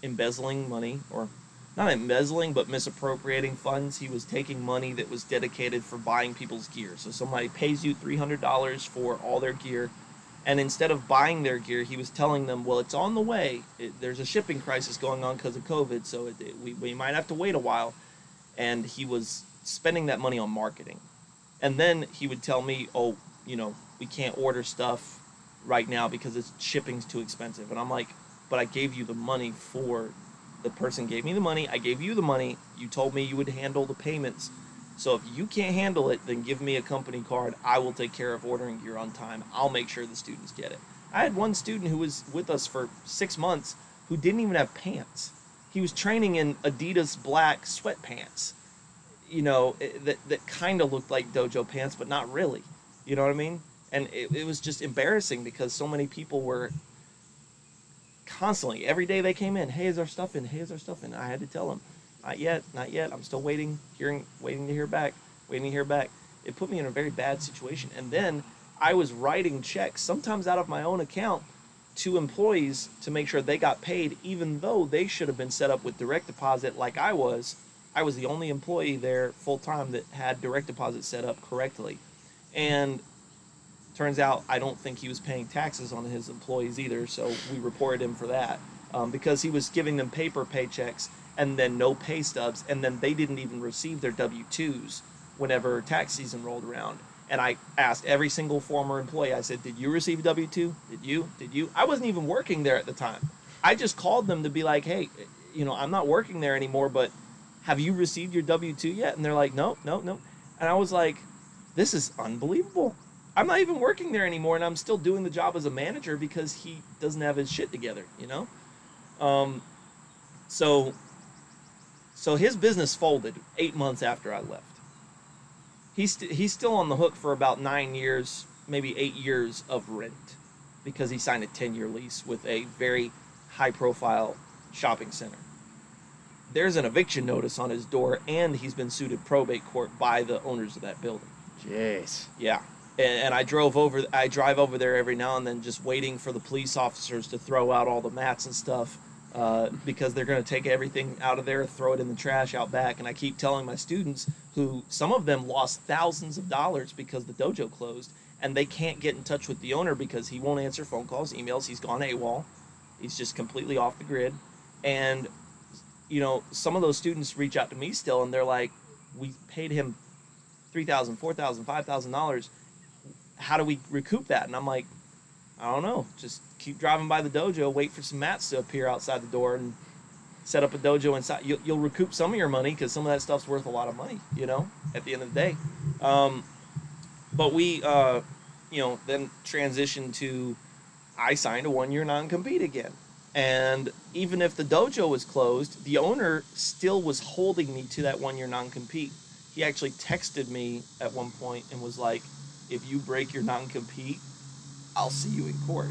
embezzling money or not embezzling but misappropriating funds. He was taking money that was dedicated for buying people's gear. So somebody pays you $300 for all their gear and instead of buying their gear, he was telling them, "Well, it's on the way. It, there's a shipping crisis going on because of COVID, so it, it, we we might have to wait a while." And he was spending that money on marketing, and then he would tell me, "Oh, you know, we can't order stuff right now because it's shipping's too expensive." And I'm like, "But I gave you the money for." The person gave me the money. I gave you the money. You told me you would handle the payments so if you can't handle it, then give me a company card. I will take care of ordering gear on time. I'll make sure the students get it. I had one student who was with us for six months who didn't even have pants. He was training in Adidas black sweatpants, you know, eh, that, that kind of looked like dojo pants, but not really. You know what I mean? And it, it was just embarrassing because so many people were constantly, every day they came in, hey, is our stuff in? Hey, is our stuff in? I had to tell them, not yet, not yet. I'm still waiting, hearing, waiting to hear back, waiting to hear back. It put me in a very bad situation. And then I was writing checks, sometimes out of my own account, to employees to make sure they got paid, even though they should have been set up with direct deposit like I was. I was the only employee there full time that had direct deposit set up correctly. And turns out I don't think he was paying taxes on his employees either, so we reported him for that um, because he was giving them paper paychecks and then no pay stubs, and then they didn't even receive their W 2s whenever tax season rolled around. And I asked every single former employee, I said, Did you receive W 2? Did you? Did you? I wasn't even working there at the time. I just called them to be like, Hey, you know, I'm not working there anymore, but have you received your W 2 yet? And they're like, No, no, no. And I was like, This is unbelievable. I'm not even working there anymore, and I'm still doing the job as a manager because he doesn't have his shit together, you know? Um, so so his business folded eight months after I left. He's, st- he's still on the hook for about nine years, maybe eight years of rent because he signed a 10 year lease with a very high profile shopping center. There's an eviction notice on his door, and he's been sued at probate court by the owners of that building. Jeez. Yeah. And, and I drove over, I drive over there every now and then just waiting for the police officers to throw out all the mats and stuff uh, because they're going to take everything out of there, throw it in the trash out back. And I keep telling my students, who some of them lost thousands of dollars because the dojo closed, and they can't get in touch with the owner because he won't answer phone calls, emails. He's gone AWOL. He's just completely off the grid. And, you know, some of those students reach out to me still, and they're like, we paid him $3,000, $4,000, $5,000. How do we recoup that? And I'm like, I don't know. Just keep driving by the dojo, wait for some mats to appear outside the door, and set up a dojo inside. You'll, you'll recoup some of your money because some of that stuff's worth a lot of money. You know, at the end of the day. Um, but we, uh, you know, then transitioned to I signed a one year non compete again. And even if the dojo was closed, the owner still was holding me to that one year non compete. He actually texted me at one point and was like, if you break your non compete, I'll see you in court.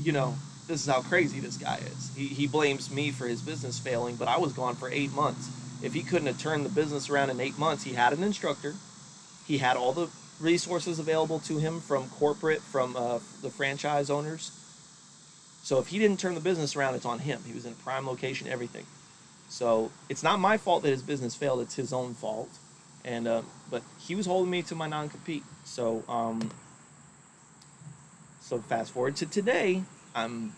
You know, this is how crazy this guy is. He, he blames me for his business failing, but I was gone for eight months. If he couldn't have turned the business around in eight months, he had an instructor, he had all the resources available to him from corporate, from uh, the franchise owners. So if he didn't turn the business around, it's on him. He was in a prime location, everything. So it's not my fault that his business failed; it's his own fault. And uh, but he was holding me to my non-compete. So um, so fast forward to today, I'm.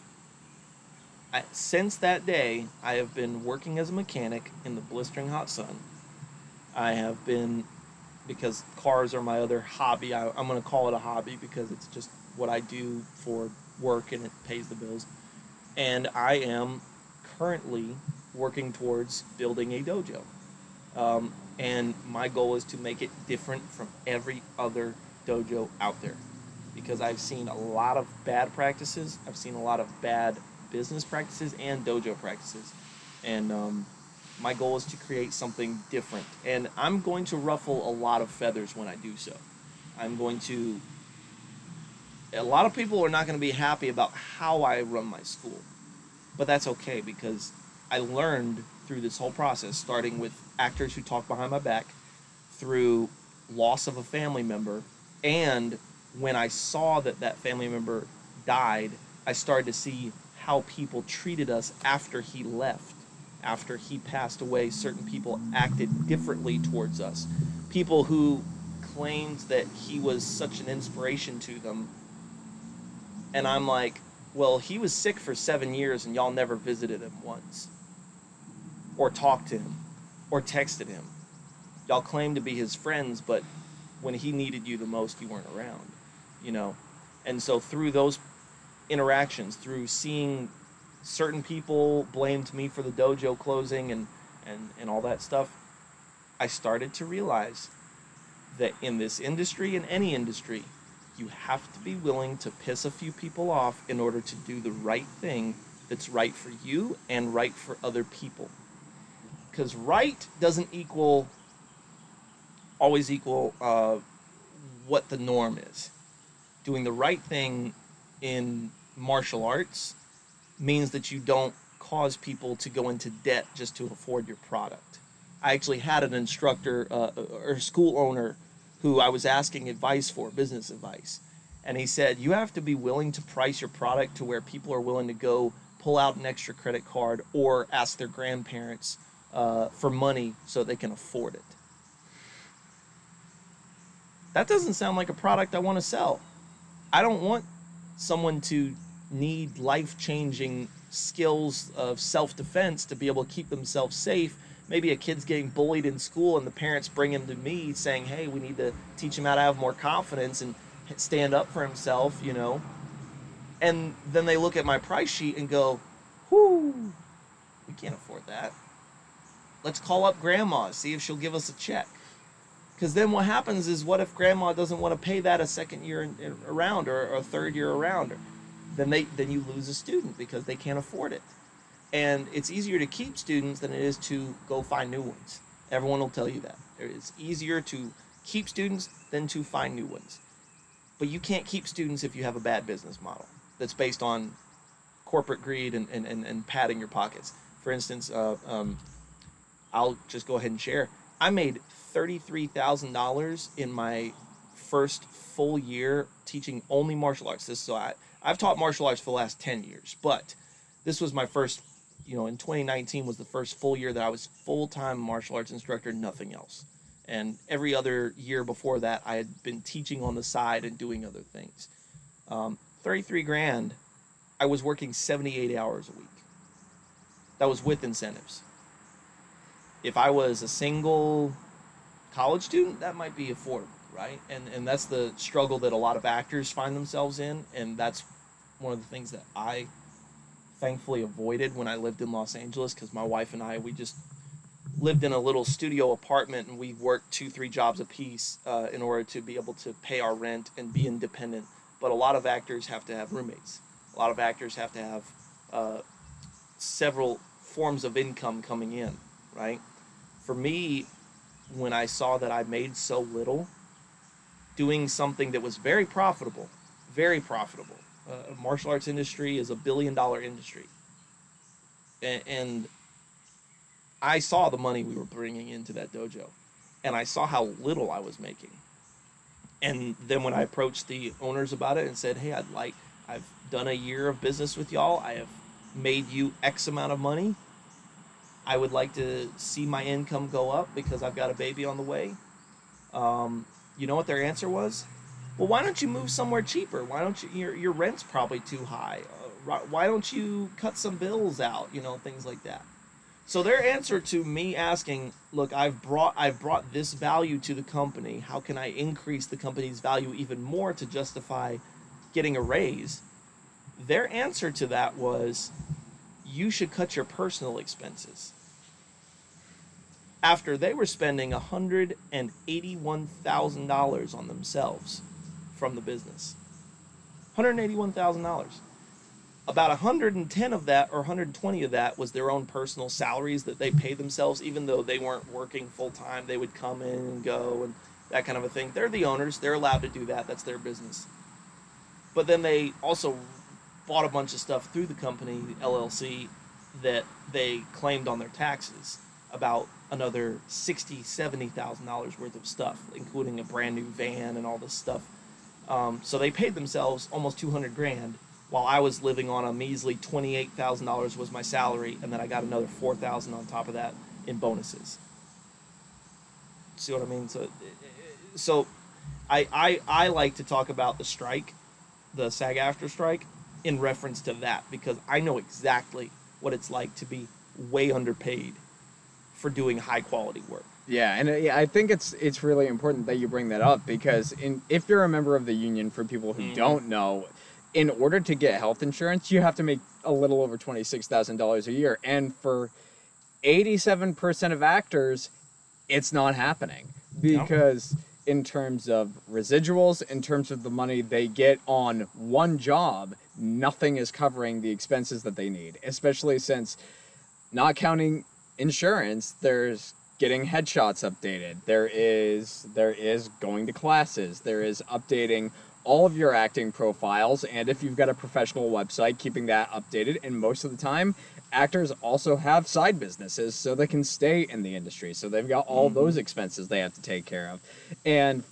I, since that day, I have been working as a mechanic in the blistering hot sun. I have been because cars are my other hobby. I, I'm going to call it a hobby because it's just what I do for work and it pays the bills. And I am currently working towards building a dojo. Um, and my goal is to make it different from every other dojo out there because I've seen a lot of bad practices, I've seen a lot of bad business practices and dojo practices. And um, my goal is to create something different. And I'm going to ruffle a lot of feathers when I do so. I'm going to. A lot of people are not going to be happy about how I run my school. But that's okay because I learned through this whole process, starting with actors who talk behind my back, through loss of a family member, and when I saw that that family member died, I started to see how people treated us after he left after he passed away, certain people acted differently towards us. People who claimed that he was such an inspiration to them. And I'm like, well, he was sick for seven years and y'all never visited him once, or talked to him, or texted him. Y'all claimed to be his friends, but when he needed you the most, you weren't around, you know? And so through those interactions, through seeing certain people blamed me for the dojo closing and, and, and all that stuff, I started to realize that in this industry, in any industry, you have to be willing to piss a few people off in order to do the right thing that's right for you and right for other people. Because right doesn't equal, always equal uh, what the norm is. Doing the right thing in martial arts means that you don't cause people to go into debt just to afford your product. I actually had an instructor uh, or school owner who I was asking advice for, business advice. And he said, You have to be willing to price your product to where people are willing to go pull out an extra credit card or ask their grandparents uh, for money so they can afford it. That doesn't sound like a product I want to sell. I don't want someone to need life changing skills of self defense to be able to keep themselves safe. Maybe a kid's getting bullied in school and the parents bring him to me saying, hey, we need to teach him how to have more confidence and stand up for himself, you know. And then they look at my price sheet and go, whoo, we can't afford that. Let's call up grandma, see if she'll give us a check. Because then what happens is, what if grandma doesn't want to pay that a second year in, in, around or, or a third year around? Or, then they then you lose a student because they can't afford it. And it's easier to keep students than it is to go find new ones. Everyone will tell you that. It's easier to keep students than to find new ones. But you can't keep students if you have a bad business model that's based on corporate greed and, and, and, and padding your pockets. For instance, uh, um, I'll just go ahead and share. I made $33,000 in my first full year teaching only martial arts. This so I, I've taught martial arts for the last 10 years, but this was my first, you know, in 2019 was the first full year that I was full time martial arts instructor, nothing else. And every other year before that, I had been teaching on the side and doing other things. Um, 33 grand, I was working 78 hours a week. That was with incentives. If I was a single college student, that might be affordable, right? And and that's the struggle that a lot of actors find themselves in, and that's one of the things that I thankfully avoided when I lived in Los Angeles because my wife and I we just lived in a little studio apartment and we worked two three jobs apiece uh, in order to be able to pay our rent and be independent. But a lot of actors have to have roommates. A lot of actors have to have uh, several forms of income coming in, right? For me, when I saw that I made so little, doing something that was very profitable, very profitable. Uh, martial arts industry is a billion dollar industry, and, and I saw the money we were bringing into that dojo, and I saw how little I was making. And then when I approached the owners about it and said, "Hey, I'd like, I've done a year of business with y'all. I have made you X amount of money. I would like to see my income go up because I've got a baby on the way." Um, you know what their answer was? Well, why don't you move somewhere cheaper? Why don't you? Your your rent's probably too high. Uh, why don't you cut some bills out? You know, things like that. So their answer to me asking, look, I've brought I've brought this value to the company. How can I increase the company's value even more to justify getting a raise? Their answer to that was, you should cut your personal expenses. After they were spending $181,000 on themselves from the business. $181,000 about 110 of that or 120 of that was their own personal salaries that they paid themselves even though they weren't working full time they would come in and go and that kind of a thing. They're the owners. They're allowed to do that. That's their business. But then they also bought a bunch of stuff through the company llc that they claimed on their taxes about another 60 70000 dollars worth of stuff including a brand new van and all this stuff um, so they paid themselves almost 200 grand while I was living on a measly twenty-eight thousand dollars was my salary, and then I got another four thousand on top of that in bonuses. See what I mean? So, so I, I I like to talk about the strike, the SAG-AFTRA strike, in reference to that because I know exactly what it's like to be way underpaid for doing high quality work. Yeah, and uh, I think it's it's really important that you bring that up because in if you're a member of the union, for people who mm-hmm. don't know, in order to get health insurance, you have to make a little over $26,000 a year. And for 87% of actors, it's not happening because, no. in terms of residuals, in terms of the money they get on one job, nothing is covering the expenses that they need, especially since, not counting insurance, there's getting headshots updated there is there is going to classes there is updating all of your acting profiles, and if you've got a professional website, keeping that updated. And most of the time, actors also have side businesses so they can stay in the industry. So they've got all mm-hmm. those expenses they have to take care of. And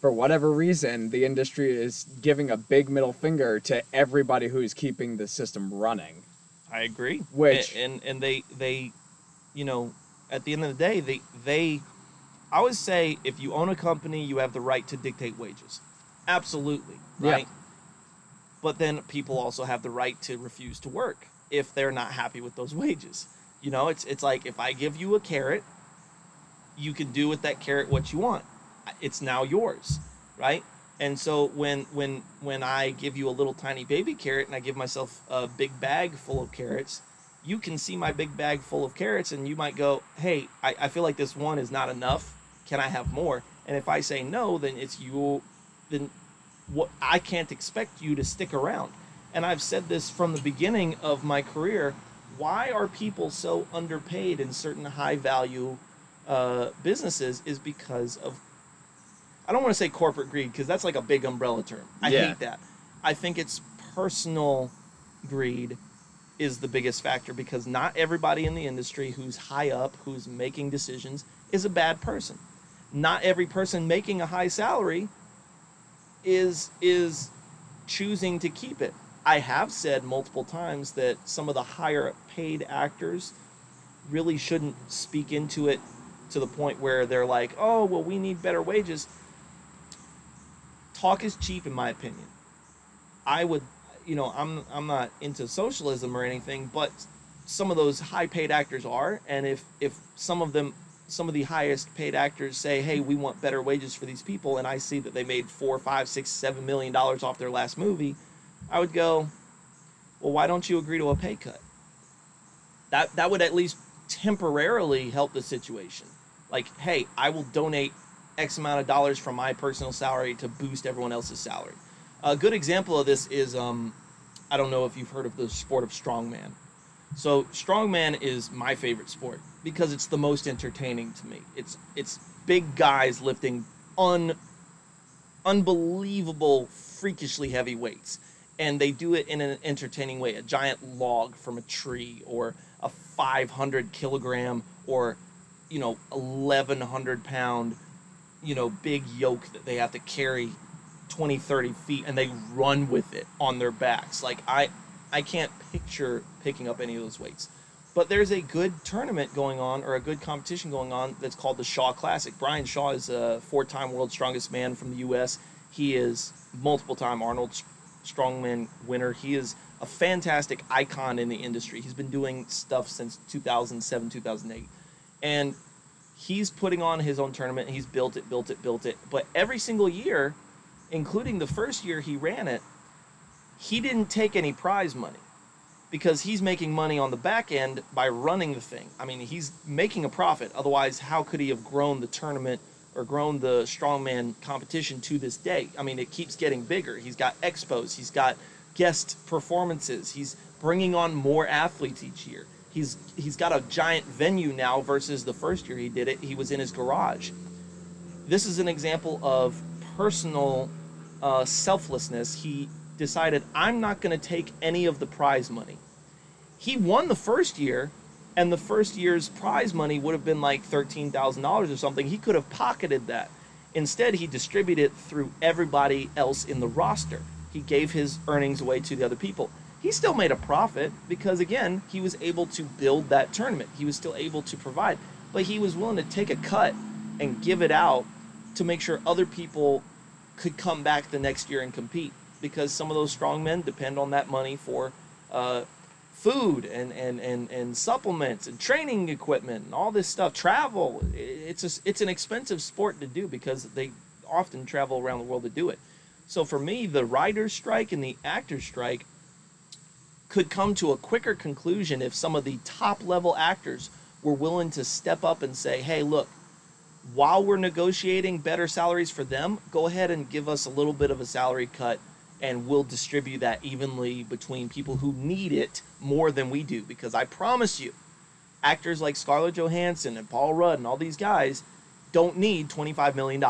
for whatever reason, the industry is giving a big middle finger to everybody who's keeping the system running. I agree. Which and and, and they they, you know, at the end of the day, they they, I always say if you own a company, you have the right to dictate wages. Absolutely. Right. Yeah. But then people also have the right to refuse to work if they're not happy with those wages. You know, it's it's like if I give you a carrot, you can do with that carrot what you want. It's now yours, right? And so when when when I give you a little tiny baby carrot and I give myself a big bag full of carrots, you can see my big bag full of carrots and you might go, Hey, I, I feel like this one is not enough. Can I have more? And if I say no, then it's you then what I can't expect you to stick around. And I've said this from the beginning of my career. Why are people so underpaid in certain high value uh, businesses? Is because of I don't want to say corporate greed because that's like a big umbrella term. I yeah. hate that. I think it's personal greed is the biggest factor because not everybody in the industry who's high up, who's making decisions, is a bad person. Not every person making a high salary is is choosing to keep it. I have said multiple times that some of the higher paid actors really shouldn't speak into it to the point where they're like, "Oh, well, we need better wages." Talk is cheap, in my opinion. I would, you know, I'm I'm not into socialism or anything, but some of those high paid actors are, and if if some of them some of the highest paid actors say, "Hey, we want better wages for these people," and I see that they made four, five, six, seven million dollars off their last movie, I would go, well, why don't you agree to a pay cut? That that would at least temporarily help the situation. Like, hey, I will donate X amount of dollars from my personal salary to boost everyone else's salary. A good example of this is um, I don't know if you've heard of the sport of strongman. So strongman is my favorite sport because it's the most entertaining to me. It's it's big guys lifting un unbelievable freakishly heavy weights and they do it in an entertaining way a giant log from a tree or a 500 kilogram or you know 1100 pound you know big yoke that they have to carry 20 30 feet and they run with it on their backs. Like i i can't picture picking up any of those weights. But there's a good tournament going on or a good competition going on that's called the shaw classic. Brian shaw is a four-time world strongest man from the us he is multiple time arnold strongman winner. He is a fantastic icon in the industry. He's been doing stuff since 2007 2008 and he's putting on his own tournament. He's built it, built it, built it. But every single year, including the first year he ran it, he didn't take any prize money because he's making money on the back end by running the thing. I mean, he's making a profit. Otherwise, how could he have grown the tournament or grown the strongman competition to this day? I mean, it keeps getting bigger. He's got expos, he's got guest performances, he's bringing on more athletes each year he's he's got a giant venue now versus the first year he did it he was in his garage this is an example of personal uh, selflessness he decided i'm not going to take any of the prize money. He won the first year and the first year's prize money would have been like $13000 or something. He could have pocketed that. Instead he distributed it through everybody else in the roster. He gave his earnings away to the other people. He still made a profit because again he was able to build that tournament. He was still able to provide. But he was willing to take a cut and give it out to make sure other people could come back the next year and compete because some of those strong men depend on that money for uh, food and, and, and, and supplements and training equipment and all this stuff. Travel it's a, it's an expensive sport to do because they often travel around the world to do it. So for me the writers strike and the actors strike could come to a quicker conclusion if some of the top level actors were willing to step up and say, hey, look, while we're negotiating better salaries for them, go ahead and give us a little bit of a salary cut and we'll distribute that evenly between people who need it more than we do. Because I promise you, actors like Scarlett Johansson and Paul Rudd and all these guys don't need $25 million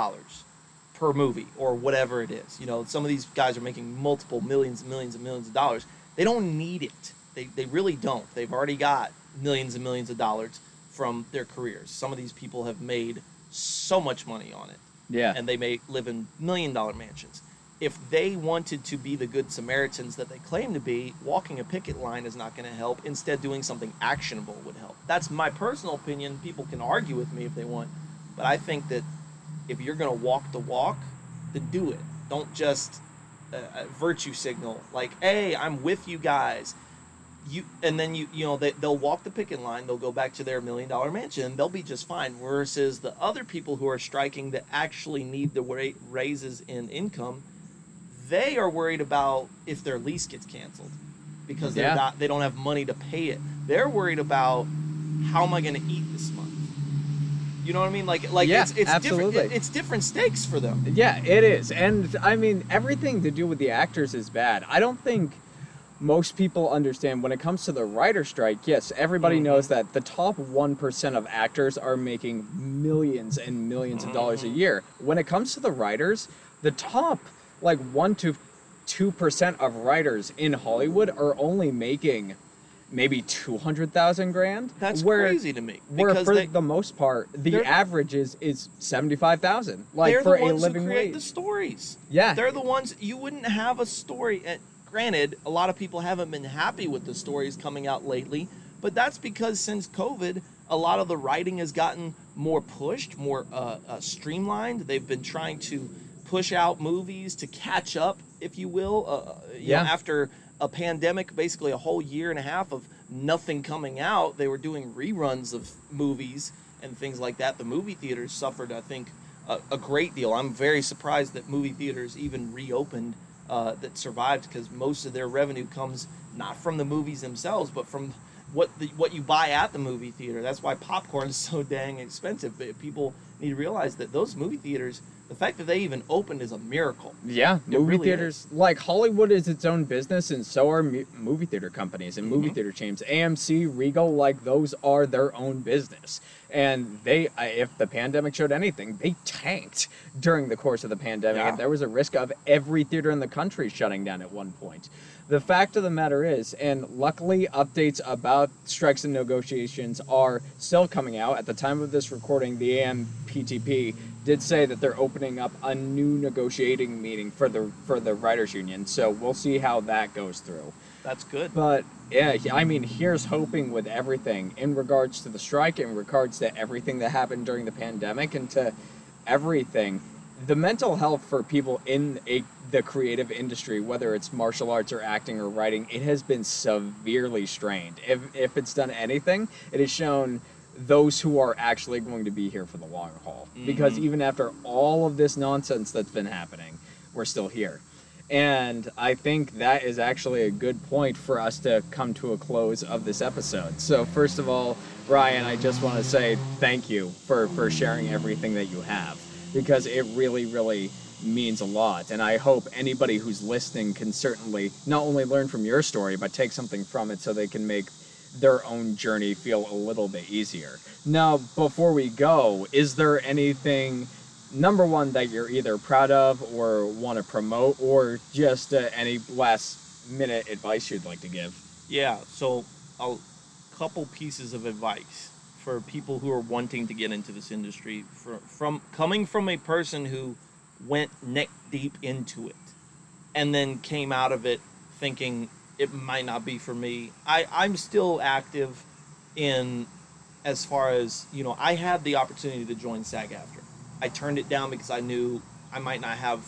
per movie or whatever it is. You know, some of these guys are making multiple millions and millions and millions of dollars. They don't need it. They, they really don't. They've already got millions and millions of dollars from their careers. Some of these people have made so much money on it. Yeah. And they may live in million dollar mansions. If they wanted to be the good Samaritans that they claim to be, walking a picket line is not going to help. Instead, doing something actionable would help. That's my personal opinion. People can argue with me if they want. But I think that if you're going to walk the walk, then do it. Don't just a, virtue signal like hey i'm with you guys you and then you you know they, they'll walk the picket line they'll go back to their million dollar mansion and they'll be just fine versus the other people who are striking that actually need the raises in income they are worried about if their lease gets canceled because they're yeah. not they don't have money to pay it they're worried about how am i going to eat this month you know what I mean? Like, like yeah, it's, it's absolutely. different. It's different stakes for them. Yeah, it is, and I mean everything to do with the actors is bad. I don't think most people understand when it comes to the writer strike. Yes, everybody mm-hmm. knows that the top one percent of actors are making millions and 1000000s mm-hmm. of dollars a mm-hmm. year. When it comes to the writers, the top like one to two percent of writers in Hollywood are only making maybe 200,000 grand. That's where, crazy to me. Where for they, the most part, the average is, is 75,000. Like for a living create wage. the ones who create the stories. Yeah. They're the ones, you wouldn't have a story. And granted, a lot of people haven't been happy with the stories coming out lately, but that's because since COVID, a lot of the writing has gotten more pushed, more uh, uh, streamlined. They've been trying to push out movies to catch up, if you will, uh, uh yeah. Know, after a pandemic, basically a whole year and a half of nothing coming out. They were doing reruns of movies and things like that. The movie theaters suffered, I think, a, a great deal. I'm very surprised that movie theaters even reopened uh, that survived because most of their revenue comes not from the movies themselves, but from what the, what you buy at the movie theater. That's why popcorn is so dang expensive. People need to realize that those movie theaters, the fact that they even opened is a miracle. Yeah, It movie really theaters like Hollywood is its own business, and so are mu- movie theater companies and movie Mhm. theater chains. AMC, Regal, like those are their own business, and they, if the pandemic showed anything, they tanked during the course of the pandemic, Yeah. there was a risk of every theater in the country shutting down at one point. The fact of the matter is, and luckily, updates about strikes and negotiations are still coming out. At the time of this recording, the AMPTP did say that they're opening up a new negotiating meeting for the for the writers union. So we'll see how that goes through. That's good. But yeah, I mean, here's hoping with everything in regards to the strike, in regards to everything that happened during the pandemic, and to everything. The mental health for people in a, the creative industry, whether it's martial arts or acting or writing, it has been severely strained. If, if it's done anything, it has shown those who are actually going to be here for the long haul. Because Mhm. even after all of this nonsense that's been happening, we're still here. And I think that is actually a good point for us to come to a close of this episode. So, first of all, Ryan, I just want to say thank you for, for sharing everything that you have because it really, really means a lot. And I hope anybody who's listening can certainly not only learn from your story, but take something from it so they can make their own journey feel a little bit easier. Now, before we go, is there anything number one that you're either proud of or want to promote, or just uh, any last minute advice you'd like to give? Yeah, so a couple pieces of advice for people who are wanting to get into this industry for, from coming from a person who went neck deep into it and then came out of it thinking it might not be for me. I, I'm still active in as far as, you know, I had the opportunity to join SAG-AFTRA. I turned it down because I knew I might not have,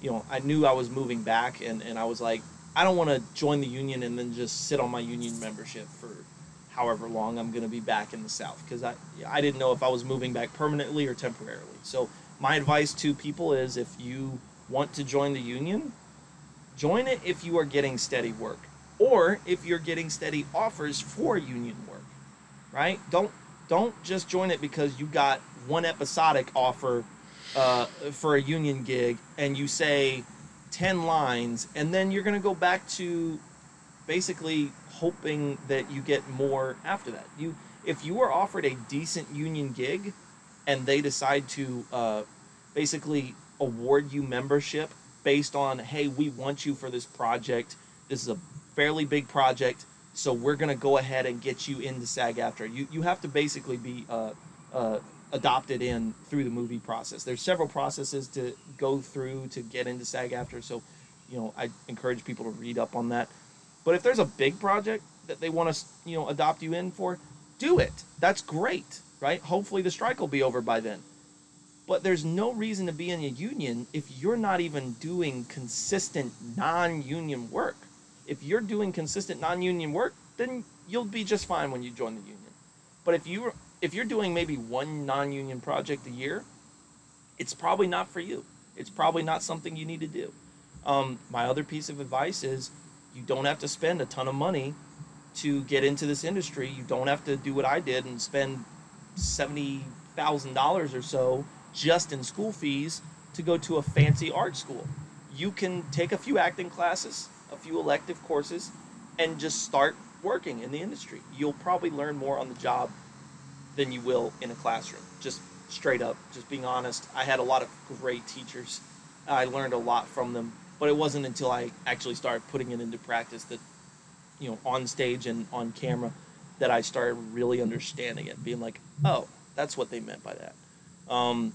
you know, I knew I was moving back and, and I was like, I don't want to join the union and then just sit on my union membership for however long I'm going to be back in the South because I, I didn't know if I was moving back permanently or temporarily. So, my advice to people is if you want to join the union, join it if you are getting steady work or if you're getting steady offers for union work, right? Don't don't just join it because you got one episodic offer uh, for a union gig and you say 10 lines and then you're going to go back to basically hoping that you get more after that. You if you are offered a decent union gig and they decide to uh, basically award you membership based on hey we want you for this project. This is a fairly big project so we're going to go ahead and get you into SAG-AFTRA. You you have to basically be uh, uh, adopted in through the movie process. There's several processes to go through to get into SAG-AFTRA so you know i encourage people to read up on that but if there's a big project that they want to you know adopt you in for do it. That's great right? Hopefully the strike will be over by then. But there's no reason to be in a union if you're not even doing consistent non-union work. If you're doing consistent non-union work then you'll be just fine when you join the union. But if you if you're doing maybe one non-union project a year it's probably not for you. It's probably not something you need to do. Um, my other piece of advice is you don't have to spend a ton of money to get into this industry you don't have to do what i did and spend $70000 or so just in school fees to go to a fancy art school you can take a few acting classes a few elective courses and just start working in the industry you'll probably learn more on the job than you will in a classroom. Just straight up, just being honest. I had a lot of great teachers. I learned a lot from them, but it wasn't until I actually started putting it into practice that, you know, on stage and on camera, that I started really understanding it, being like, oh, that's what they meant by that. Um,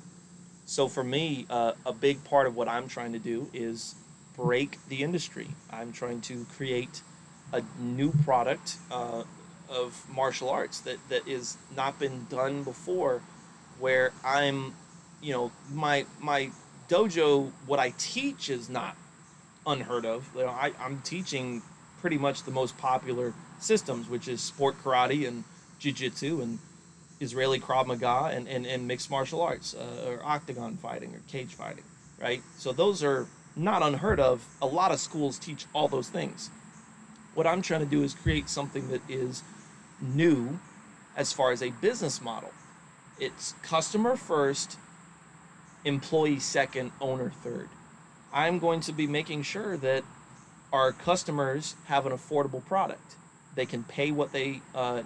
so for me, uh, a big part of what I'm trying to do is break the industry. I'm trying to create a new product uh, of martial arts that that is not been done before where i'm you know my my dojo what i teach is not unheard of you know, I, i'm teaching pretty much the most popular systems which is sport karate and jiu-jitsu and israeli krav maga and, and, and mixed martial arts uh, or octagon fighting or cage fighting right so those are not unheard of a lot of schools teach all those things What I'm trying to do is create something that is new as far as a business model. It's customer first, employee second, owner third. I'm going to be making sure that our customers have an affordable product. They can pay what they, uh,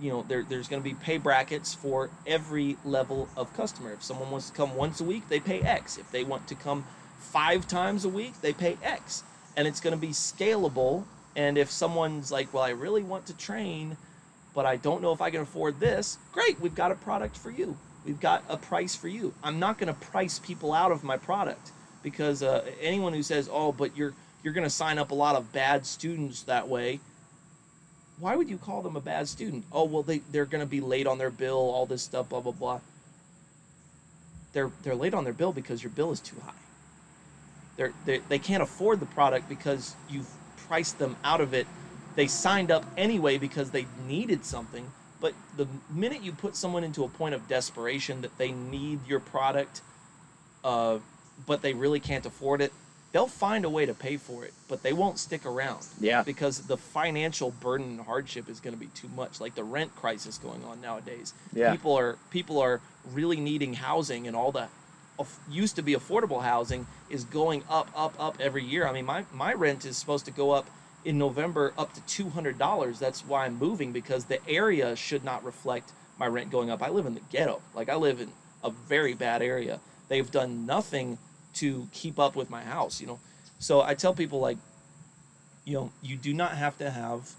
you know, there, there's going to be pay brackets for every level of customer. If someone wants to come once a week, they pay X. If they want to come five times a week, they pay X. And it's going to be scalable. And if someone's like, well, I really want to train, but I don't know if I can afford this, great, we've got a product for you. We've got a price for you. I'm not going to price people out of my product because uh, anyone who says, "Oh, but you're you're going to sign up a lot of bad students that way," why would you call them a bad student? Oh, well, they they're going to be late on their bill, all this stuff, blah blah blah. They're they're late on their bill because your bill is too high. They're, they they can't afford the product because you've priced them out of it. They signed up anyway because they needed something. But the minute you put someone into a point of desperation that they need your product, uh, but they really can't afford it, they'll find a way to pay for it, but they won't stick around. Yeah. Because the financial burden and hardship is going to be too much. Like the rent crisis going on nowadays. Yeah. People are people are really needing housing, and all the used to be affordable housing is going up, up, up every year. I mean, my my rent is supposed to go up in November up to two hundred dollars. That's why I'm moving because the area should not reflect my rent going up. I live in the ghetto. Like I live in a very bad area. They've done nothing to keep up with my house, you know. So I tell people like, you know, you do not have to have.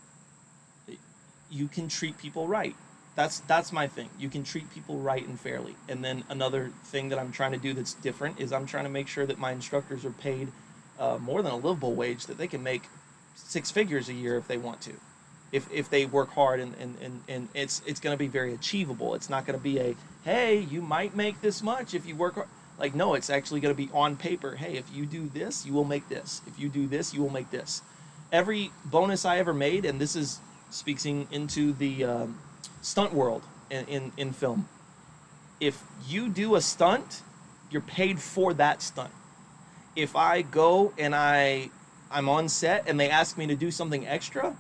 You can treat people right. That's that's my thing. You can treat people right and fairly. And then another thing that I'm trying to do that's different is I'm trying to make sure that my instructors are paid uh, more than a livable wage that they can make six figures a year if they want to if, if they work hard and, and, and, and it's it's going to be very achievable it's not going to be a hey you might make this much if you work hard like no it's actually going to be on paper. Hey if you do this you will make this. If you do this you will make this. Every bonus i ever made and this is speaking into the um, stunt world in, in, in film. If you do a stunt you're paid for that stunt. If i go and i i'm on set and they ask me to do something extra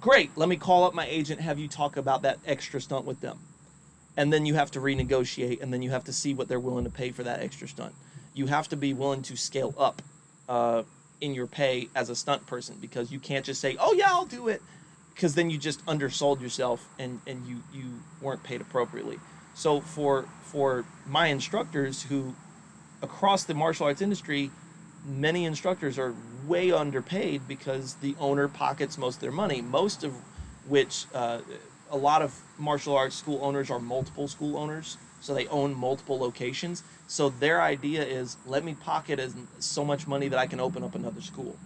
great let me call up my agent have you talk about that extra stunt with them and then you have to renegotiate and then you have to see what they're willing to pay for that extra stunt. You have to be willing to scale up uh, in your pay as a stunt person because you can't just say oh yeah i'll do it because then you just undersold yourself and, and you, you weren't paid appropriately. So for for my instructors who across the martial arts industry many instructors are way underpaid because the owner pockets most of their money, most of which uh, a lot of martial arts school owners are multiple school owners, so they own multiple locations. So their idea is let me pocket as so much money that I can open up another school.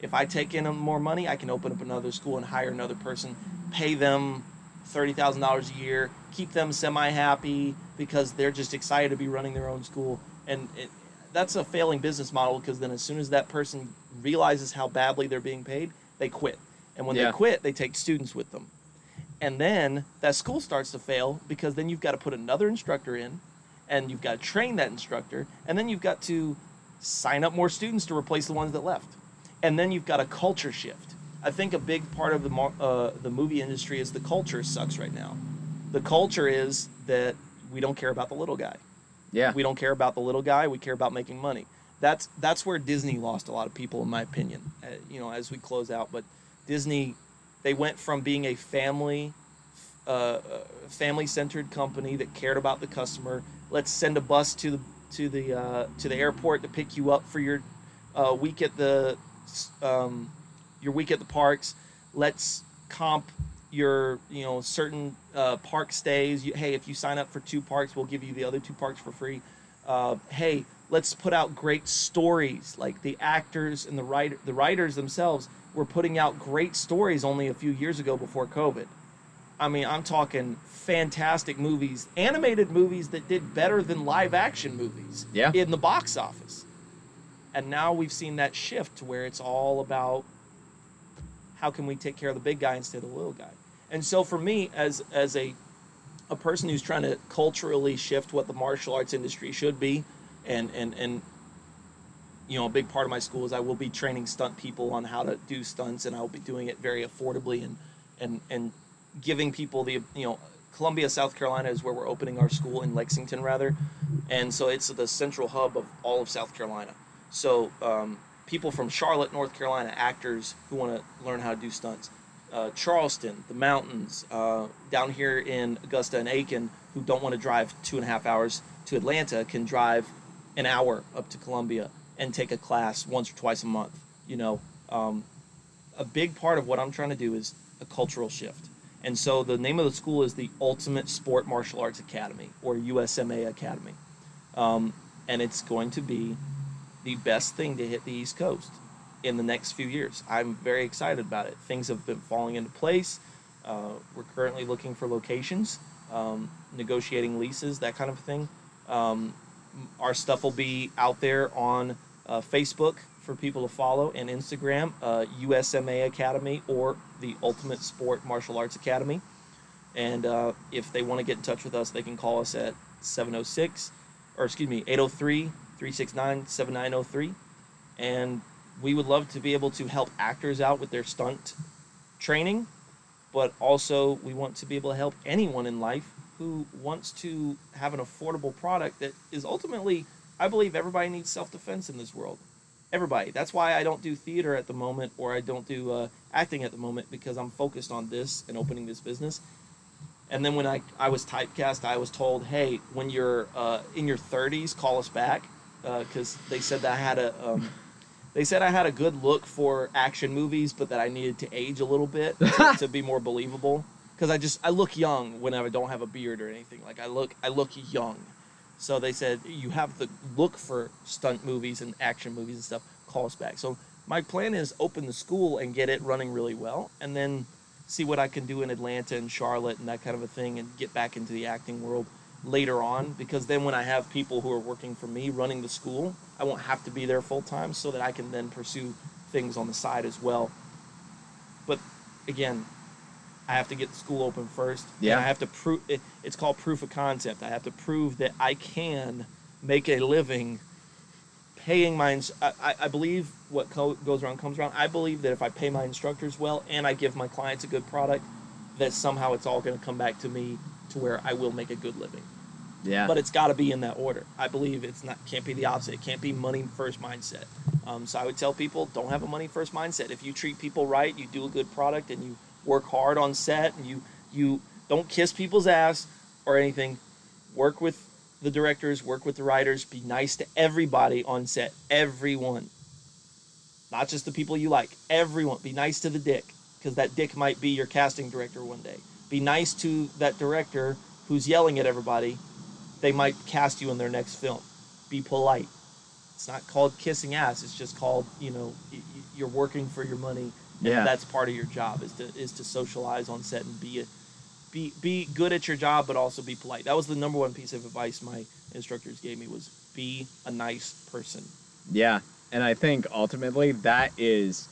If I take in more money, I can open up another school and hire another person, pay them thirty thousand dollars a year, keep them semi happy because they're just excited to be running their own school, and it, that's a failing business model because then as soon as that person realizes how badly they're being paid, they quit. And when Yeah. they quit, they take students with them. And then that school starts to fail because then you've got to put another instructor in and you've got to train that instructor and then you've got to sign up more students to replace the ones that left. And then you've got a culture shift. I think a big part of the uh, the movie industry is the culture sucks right now. The culture is that we don't care about the little guy. Yeah. We don't care about the little guy. We care about making money. That's that's where Disney lost a lot of people, in my opinion. Uh, you know, as we close out, but Disney, they went from being a family, uh, family centered company that cared about the customer. Let's send a bus to the to the uh, to the airport to pick you up for your uh, week at the um, your week at the parks. Let's comp your you know certain uh, park stays. You, hey, if you sign up for two parks, we'll give you the other two parks for free. Uh, hey, let's put out great stories. Like the actors and the writer, the writers themselves were putting out great stories only a few years ago before COVID. I mean, I'm talking fantastic movies, animated movies that did better than live action movies Yeah. in the box office. And now we've seen that shift to where it's all about how can we take care of the big guy instead of the little guy. And so for me as as a a person who's trying to culturally shift what the martial arts industry should be and and and you know, a big part of my school is I will be training stunt people on how to do stunts, and I will be doing it very affordably and and and giving people the you know Columbia, South Carolina is where we're opening our school in Lexington rather, and so it's the central hub of all of South Carolina. So um, people from Charlotte, North Carolina, actors who want to learn how to do stunts. Uh, Charleston, the mountains, uh, down here in Augusta and Aiken, who don't want to drive two and a half hours to Atlanta, can drive an hour up to Columbia and take a class once or twice a month. You know, um, a big part of what I'm trying to do is a cultural shift. And so the name of the school is the Ultimate Sport Martial Arts Academy or USMA Academy. Um, and it's going to be the best thing to hit the East Coast in the next few years. I'm very excited about it. Things have been falling into place. Uh, we're currently looking for locations, um, negotiating leases, that kind of thing. Um, our stuff will be out there on uh, Facebook for people to follow and Instagram, uh, USMA Academy or the Ultimate Sport Martial Arts Academy. And uh, if they want to get in touch with us, they can call us at 706, or excuse me, 803 369 7903. And we would love to be able to help actors out with their stunt training, but also we want to be able to help anyone in life who wants to have an affordable product that is ultimately, I believe everybody needs self defense in this world. Everybody. That's why I don't do theater at the moment or I don't do uh, acting at the moment because I'm focused on this and opening this business. And then when I, I was typecast, I was told, hey, when you're uh, in your 30s, call us back because uh, they said that I had a. Um, they said I had a good look for action movies, but that I needed to age a little bit to, to be more believable because I just I look young whenever I don't have a beard or anything. Like I look I look young. So they said you have to look for stunt movies and action movies and stuff. Call us back. So my plan is open the school and get it running really well, and then see what I can do in Atlanta and Charlotte and that kind of a thing, and get back into the acting world later on. Because then when I have people who are working for me running the school, I won't have to be there full time, so that I can then pursue things on the side as well. But again, I have to get the school open first. Yeah. I have to prove it, it's called proof of concept. I have to prove that I can make a living paying my. I, I believe what co- goes around comes around. I believe that if I pay my instructors well and I give my clients a good product, that somehow it's all going to come back to me to where I will make a good living. Yeah. But it's got to be in that order. I believe it's not can't be the opposite. It can't be money first mindset. Um, so I would tell people don't have a money first mindset. If you treat people right, you do a good product, and you work hard on set and you you don't kiss people's ass or anything. Work with the directors, work with the writers, be nice to everybody on set. Everyone. Not just the people you like. Everyone. Be nice to the dick because that dick might be your casting director one day. Be nice to that director who's yelling at everybody. They might cast you in their next film. Be polite. It's not called kissing ass. It's just called, you know, you're working for your money yeah. that's part of your job is to is to socialize on set and be a, be be good at your job, but also be polite. That was the number one piece of advice my instructors gave me was be a nice person. Yeah, and I think ultimately that is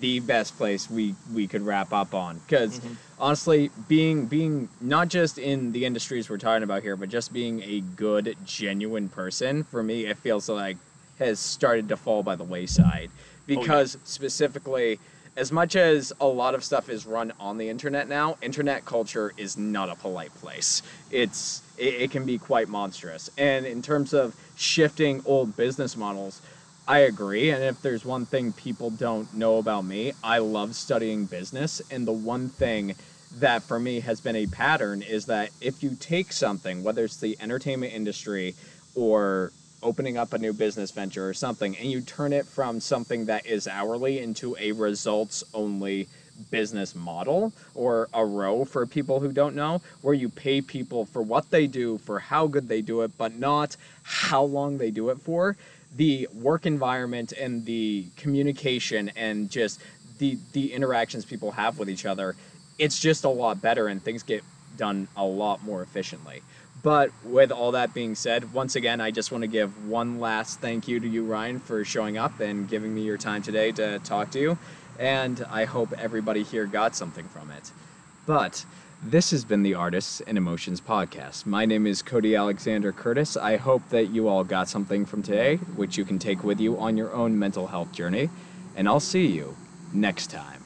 the best place we we could wrap up on because mm-hmm. honestly being being not just in the industries we're talking about here but just being a good genuine person for me it feels like has started to fall by the wayside because oh, yeah. specifically as much as a lot of stuff is run on the internet now, internet culture is not a polite place. It's it, it, can be quite monstrous. And in terms of shifting old business models, I agree. And if there's one thing people don't know about me, I love studying business. And the one thing that for me has been a pattern is that if you take something, whether it's the entertainment industry or opening up a new business venture or something and you turn it from something that is hourly into a results only business model or a ROWE for people who don't know where you pay people for what they do for how good they do it but not how long they do it for. The work environment and the communication and just the the interactions people have with each other it's just a lot better and things get done a lot more efficiently but with all that being said, once again, I just want to give one last thank you to you, Ryan, for showing up and giving me your time today to talk to you. And I hope everybody here got something from it. But This has been the Artists and Emotions podcast. My name is Cody Alexander Curtis. I hope that you all got something from today, which you can take with you on your own mental health journey. And I'll see you next time.